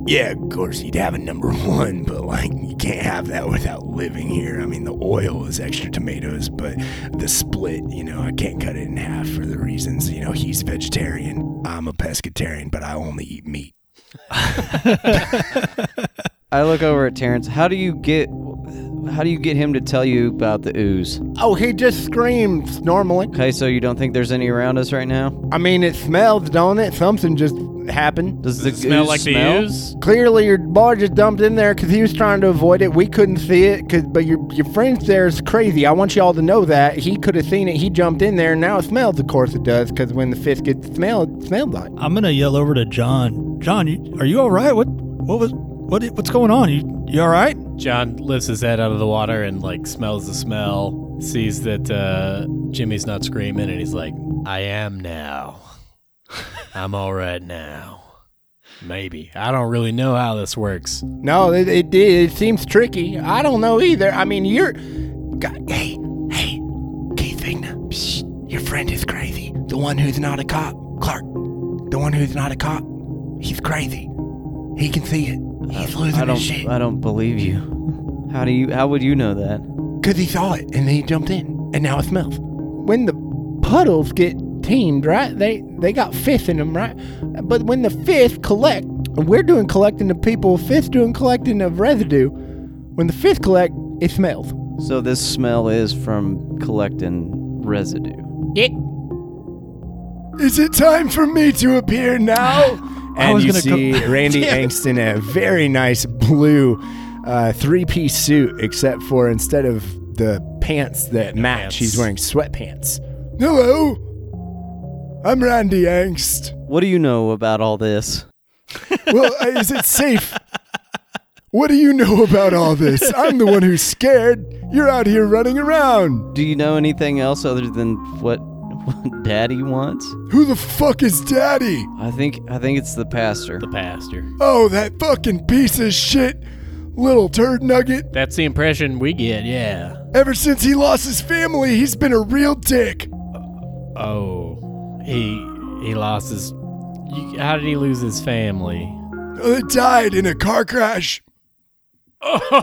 yeah, of course he'd have a number (laughs) one, but like you can't have that without living here. I mean, the oil is extra tomatoes, but the split, you know, I can't cut it in half for the reasons, you know, he's vegetarian. I'm a pescatarian, but I only eat meat. (laughs) I look over at Terrence. How do you get how do you get him to tell you about the ooze? Oh, he just screams normally. Okay, so you don't think there's any around us right now? I mean, it smells, don't it? Something just happened. Does, Does the it smell ooze like smell? the ooze? Clearly, your boy just dumped in there because he was trying to avoid it. We couldn't see it, cause, but your your friend there is crazy. I want y'all to know that he could have seen it. He jumped in there, and now it smells. Of course, it does, because when the fish gets smelled, it smelled like. I'm gonna yell over to John. John, you, are you all right? What what was what what's going on? You you all right? John lifts his head out of the water and like smells the smell, sees that uh, Jimmy's not screaming, and he's like, "I am now. I'm all right now. Maybe I don't really know how this works. No, it it, it seems tricky. I don't know either. I mean, you're. God, hey, hey, Keith, Psh, your friend is crazy. The one who's not a cop. Clark. The one who's not a cop. He's crazy. He can see it. He's losing I don't. his shit. I don't believe you. How do you? How would you know that? Because he saw it and then he jumped in. And now it smells. When the puddles get teamed, right? They they got fifth in them, right? But when the fifth collect, we're doing collecting of people, fifth doing collecting of residue. When the fifth collect, it smells. So this smell is from collecting residue. It. Is it time for me to appear now? (laughs) I and was you gonna see go- (laughs) Randy Damn. Angst in a very nice blue uh, three-piece suit, except for instead of the pants that match, pants. he's wearing sweatpants. Hello, I'm Randy Angst. What do you know about all this? (laughs) Well, uh, is it safe? What do you know about all this? I'm the one who's scared. You're out here running around. Do you know anything else other than what, what (laughs) Daddy wants? Who the fuck is Daddy? I think. I think it's the pastor. The pastor. Oh, that fucking piece of shit, little turd nugget. That's the impression we get, yeah. Ever since he lost his family, he's been a real dick. Oh, he he lost his. How did he lose his family? They died in a car crash. (laughs) oh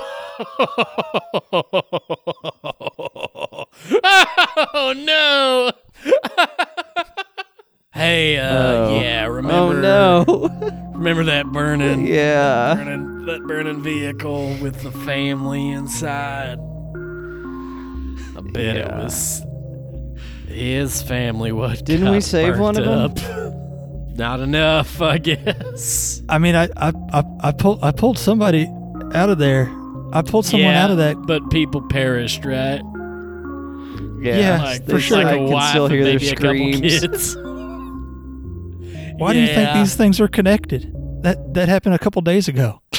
no! (laughs) hey, uh, Oh. yeah, oh remember? no. (laughs) Remember that burning, yeah. burning, that burning vehicle with the family inside? I bet it was his family. What Didn't we save one of burnt up. (laughs) Not enough, I guess. I mean, I, I, I, I pulled, I pulled somebody out of there. I pulled someone yeah, out of that. but people perished, right? Yeah, like, for sure. Like I a can still hear their maybe a couple screams. kids. (laughs) Why do you think these things are connected? That that happened a couple days ago. (laughs)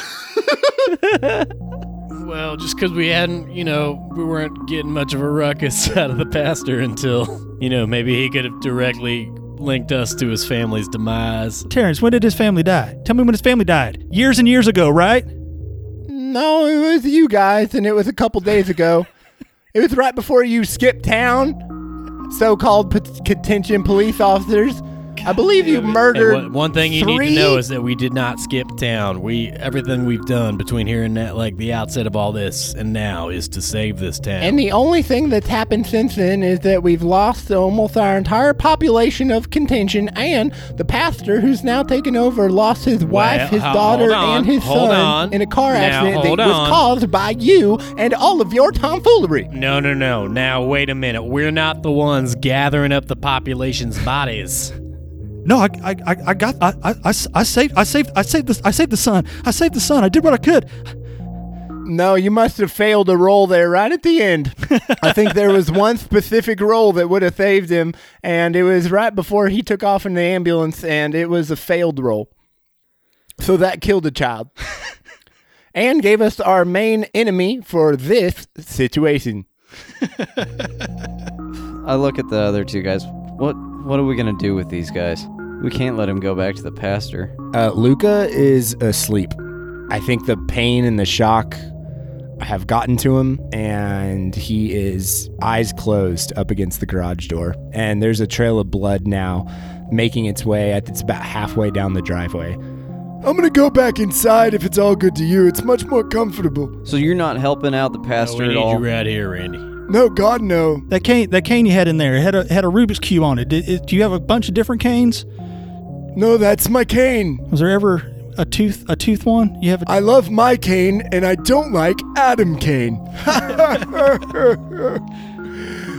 Well, just because we hadn't, you know, we weren't getting much of a ruckus (laughs) out of the pastor until, you know, maybe he could have directly linked us to his family's demise. Terrence, when did his family die? Tell me when his family died. Years and years ago, right? No, it was you guys, and it was a couple days ago. It was right before you skipped town. So-called pot- contention police officers. I believe you Hey, murdered. one, one thing you need to know is that we did not skip town. We everything we've done between here and that, like the outset of all this and now, is to save this town. And the only thing that's happened since then is that we've lost almost our entire population of contention, and the pastor, who's now taken over, lost his wife, his ho- daughter, on, and his son on. in a car Now, accident that hold was caused by you and all of your tomfoolery. no, no, no. Now wait a minute. We're not the ones gathering up the population's bodies. No, I, I, I, I got, I, I, I, I saved, I saved, I saved the, I saved the son. I saved the son. I did what I could. No, you must have failed a roll there right at the end. (laughs) I think there was one specific roll that would have saved him, and it was right before he took off in the ambulance, and it was a failed roll. So that killed a child. (laughs) and gave us our main enemy for this situation. I look at the other two guys. What what are we gonna do with these guys? We can't let him go back to the pastor. Uh, Luca is asleep. I think the pain and the shock have gotten to him, and he is eyes closed up against the garage door. And there's a trail of blood now making its way. At, it's about halfway down the driveway. I'm gonna go back inside if it's all good to you. It's much more comfortable. So you're not helping out the No, pastor we at need all. you right here, Randy. No, God, no. That cane, that cane you had in there it had a had a Rubik's cube on it. Did, it. Do you have a bunch of different canes? No, that's my cane. Was there ever a tooth, a tooth one? You have a, I love my cane, and I don't like Adam Cane. (laughs)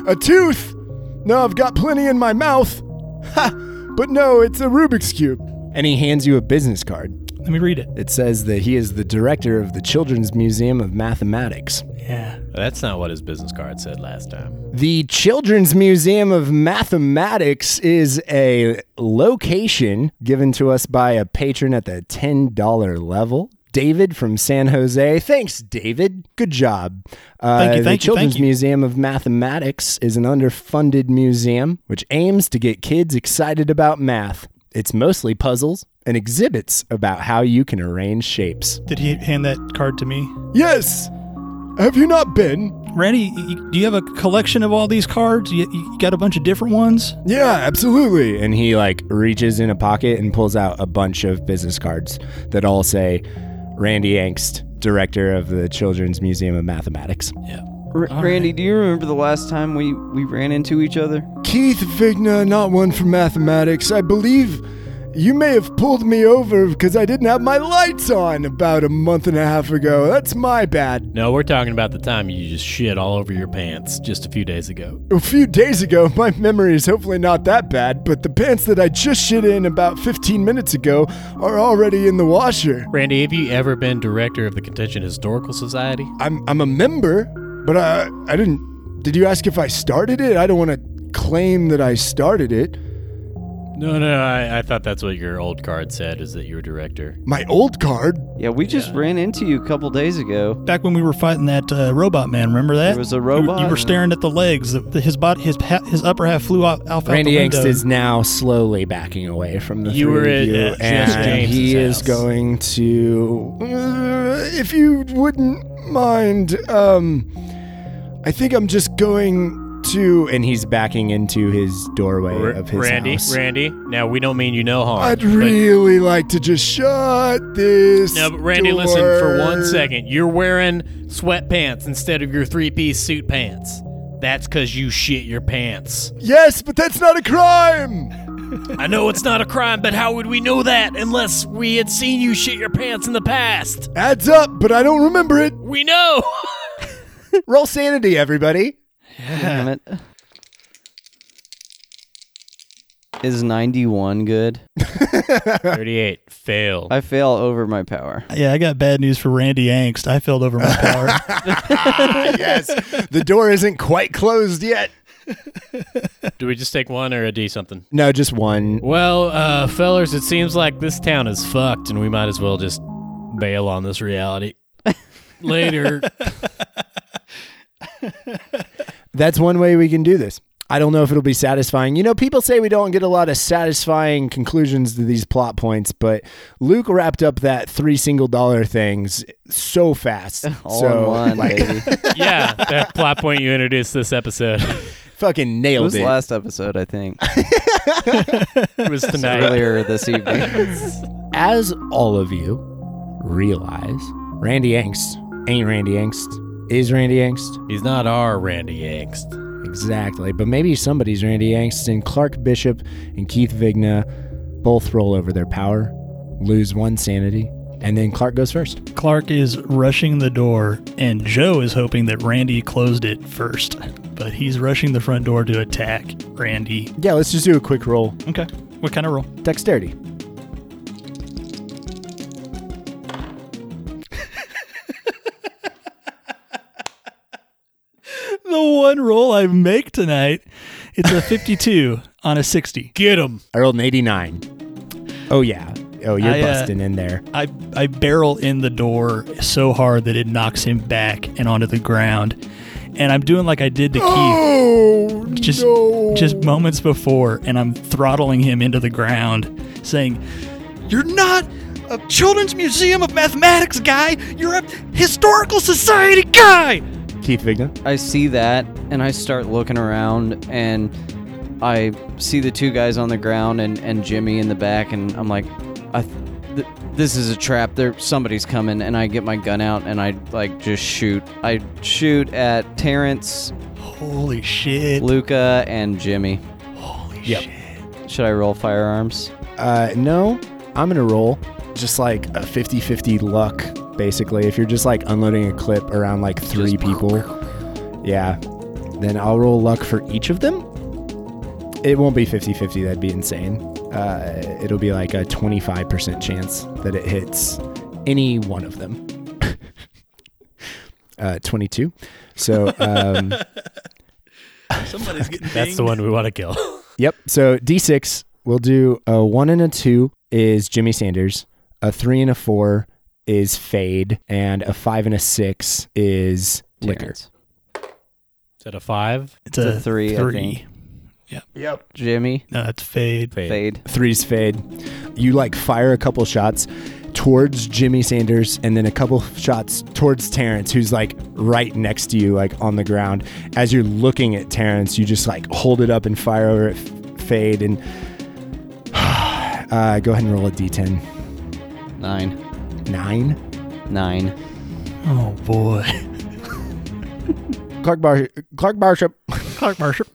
a tooth? No, I've got plenty in my mouth. (laughs) Ha! But no, it's a Rubik's Cube. And he hands you a business card. Let me read it. It says that he is the director of the Children's Museum of Mathematics. Yeah. That's not what his business card said last time. The Children's Museum of Mathematics is a location given to us by a patron at the $10 level. David from San Jose. Thanks, David. Good job. Uh, Thank you, the thank you, Children's thank you. Museum of Mathematics is an underfunded museum which aims to get kids excited about math. It's mostly puzzles and exhibits about how you can arrange shapes. Did he hand that card to me? Yes. Have you not been? Randy, y- y- do you have a collection of all these cards? You, you got a bunch of different ones? Yeah, absolutely. And he like reaches in a pocket and pulls out a bunch of business cards that all say Randy Angst, director of the Children's Museum of Mathematics. Yeah. R- All Randy, do you remember the last time we, we ran into each other? Keith Vigna, not one for mathematics. I believe you may have pulled me over because I didn't have my lights on about a month and a half ago. That's my bad. No, we're talking about the time you just shit all over your pants just a few days ago. A few days ago, (laughs) my memory is hopefully not that bad, but the pants that I just shit in about 15 minutes ago are already in the washer. Randy, have you ever been director of the Contention Historical Society? I'm I'm a member, but I I didn't. Did you ask if I started it? I don't want to claim that I started it. No, no, I, I thought that's what your old card said, is that you were director. My old card. Yeah, we just ran into you a couple days ago. Back when we were fighting that uh, robot man, remember that? There was a You- robot. You, were staring at the legs. The, the- his body, his ha- his upper half flew out, out Randy the Angst window. is now slowly backing away from the You three were of at, you, uh, Jess and James's he is house. going to. Uh, if you wouldn't mind, um, I think I'm just going to. And he's backing into his doorway R- of his Randy, house. Randy. Now we don't mean you no harm. I'd but- really like to just shut this. No, but Randy, listen for one second. You're wearing sweatpants instead of your three-piece suit pants. That's because you shit your pants. Yes, but that's not a crime. (laughs) I know it's not a crime, but how would we know that unless we had seen you shit your pants in the past? Adds up, but I don't remember it. We know. (laughs) (laughs) Roll sanity, everybody. Damn it. Is 91 good? (laughs) 38. Fail. I fail over my power. Yeah, I got bad news for Randy Angst. I failed over my power. (laughs) yes, the door isn't quite closed yet. Do we just take one or a D something? No, just one. Well, uh, fellers, it seems like this town is fucked, and we might as well just bail on this reality. Later. (laughs) That's one way we can do this. I don't know if it'll be satisfying. You know, people say we don't get a lot of satisfying conclusions to these plot points, but Luke wrapped up that three single dollar things so fast. (laughs) All so, in one, like, baby. (laughs) yeah, that plot point you introduced this episode fucking It nailed was it. last episode, I think. It was tonight. Earlier this evening. As all of you realize, Randy Angst ain't Randy Angst, is Randy Angst. He's not our Randy Angst. Exactly. But maybe somebody's Randy Angst and Clark Bishop and Keith Vigna both roll over their power, lose one sanity, and then Clark goes first. Clark is rushing the door, and Joe is hoping that Randy closed it first. But he's rushing the front door to attack Randy. Yeah, let's just do a quick roll. Okay. What kind of roll? Dexterity. The one roll I make tonight, it's a 52 (laughs) on a 60. Get him. I rolled an 89. Oh, yeah. Oh, you're I, uh, busting in there. I, I barrel in the door so hard that it knocks him back and onto the ground. And I'm doing like I did to Keith Oh, just no. just moments before, and I'm throttling him into the ground, saying, You're not a Children's Museum of Mathematics guy, you're a Historical Society guy! Keith Vigna. I see that and I start looking around and I see the two guys on the ground and, and Jimmy in the back and I'm like, I th- th- this is a trap. There somebody's coming and I get my gun out and I like just shoot. I shoot at Terrence, Holy shit. Luca, and Jimmy. Holy Yep. shit. Should I roll firearms? Uh, no, I'm going to roll just like a 50 50 luck, basically. If you're just like unloading a clip around like three Just- (laughs) people, yeah, then I'll roll luck for each of them. It won't be 50 50, that'd be insane. Uh, it'll be like a 25% chance that it hits any one of them. (laughs) uh, 22. So, um, (laughs) Somebody's getting That's the one we want to kill. Yep. So D6, we'll do a one and a two is Jimmy Sanders, a three and a four is Fade, and a five and a six is Licker. Terrence. Is that a five? It's It's a, a three, I Three. Yep. Yep. Jimmy. No, it's fade. Fade. Fade. Three's Fade. You like fire a couple shots, towards Jimmy Sanders and then a couple shots towards Terrence, who's like right next to you, like on the ground. As you're looking at Terrence, you just like hold it up and fire over at F- Fade and (sighs) uh, go ahead and roll a d10. Nine. Nine. Nine. Oh boy. Clark Bar Clark Barship Clark Marshall.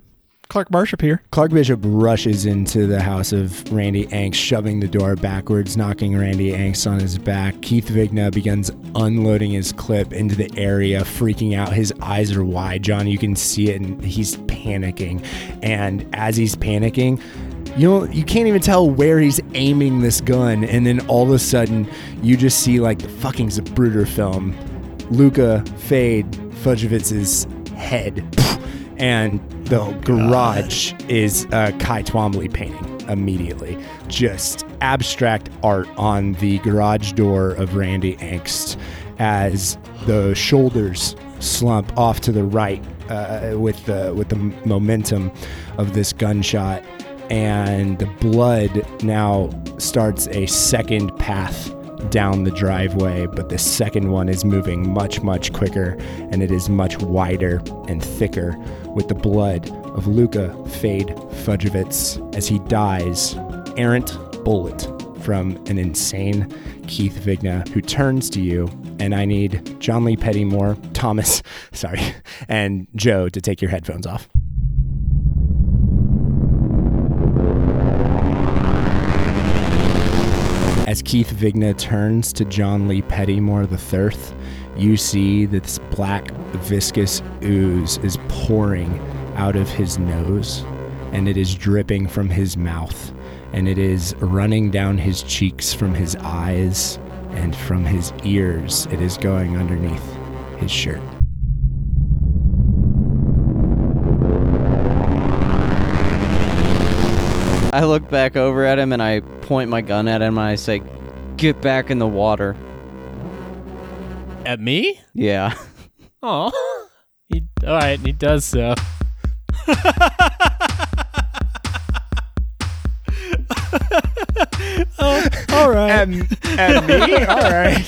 Clark Marshall here. Clark Bishop rushes into the house of Randy Angst, shoving the door backwards, knocking Randy Angst on his back. Keith Vigna begins unloading his clip into the area, freaking out. His eyes are wide, John. You can see it, and he's panicking. And as he's panicking, you know, you can't even tell where he's aiming this gun. And then all of a sudden, you just see like the fucking Zapruder film, Luca Fade Fudjovitz's head (laughs) and the garage is a Cy Twombly painting immediately. Just abstract art on the garage door of Randy Angst as the shoulders slump off to the right uh, with the with the momentum of this gunshot, and the blood now starts a second path down the driveway, but the second one is moving much, much quicker and it is much wider and thicker with the blood of Luca Fade Fudjovitz as he dies, errant bullet from an insane Keith Vigna who turns to you. And I need John Lee Pettymore, Thomas, (laughs) sorry, and Joe to take your headphones off. As Keith Vigna turns to John Lee Pettymore III, you see that this black, viscous ooze is pouring out of his nose, and it is dripping from his mouth, and it is running down his cheeks from his eyes, and from his ears, it is going underneath his shirt. I look back over at him and I point my gun at him and I say, "Get back in the water." At me? Yeah. Oh. He all right, he does so. Oh, all right. And, and me? All right.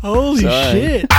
(laughs) Holy Sorry. shit.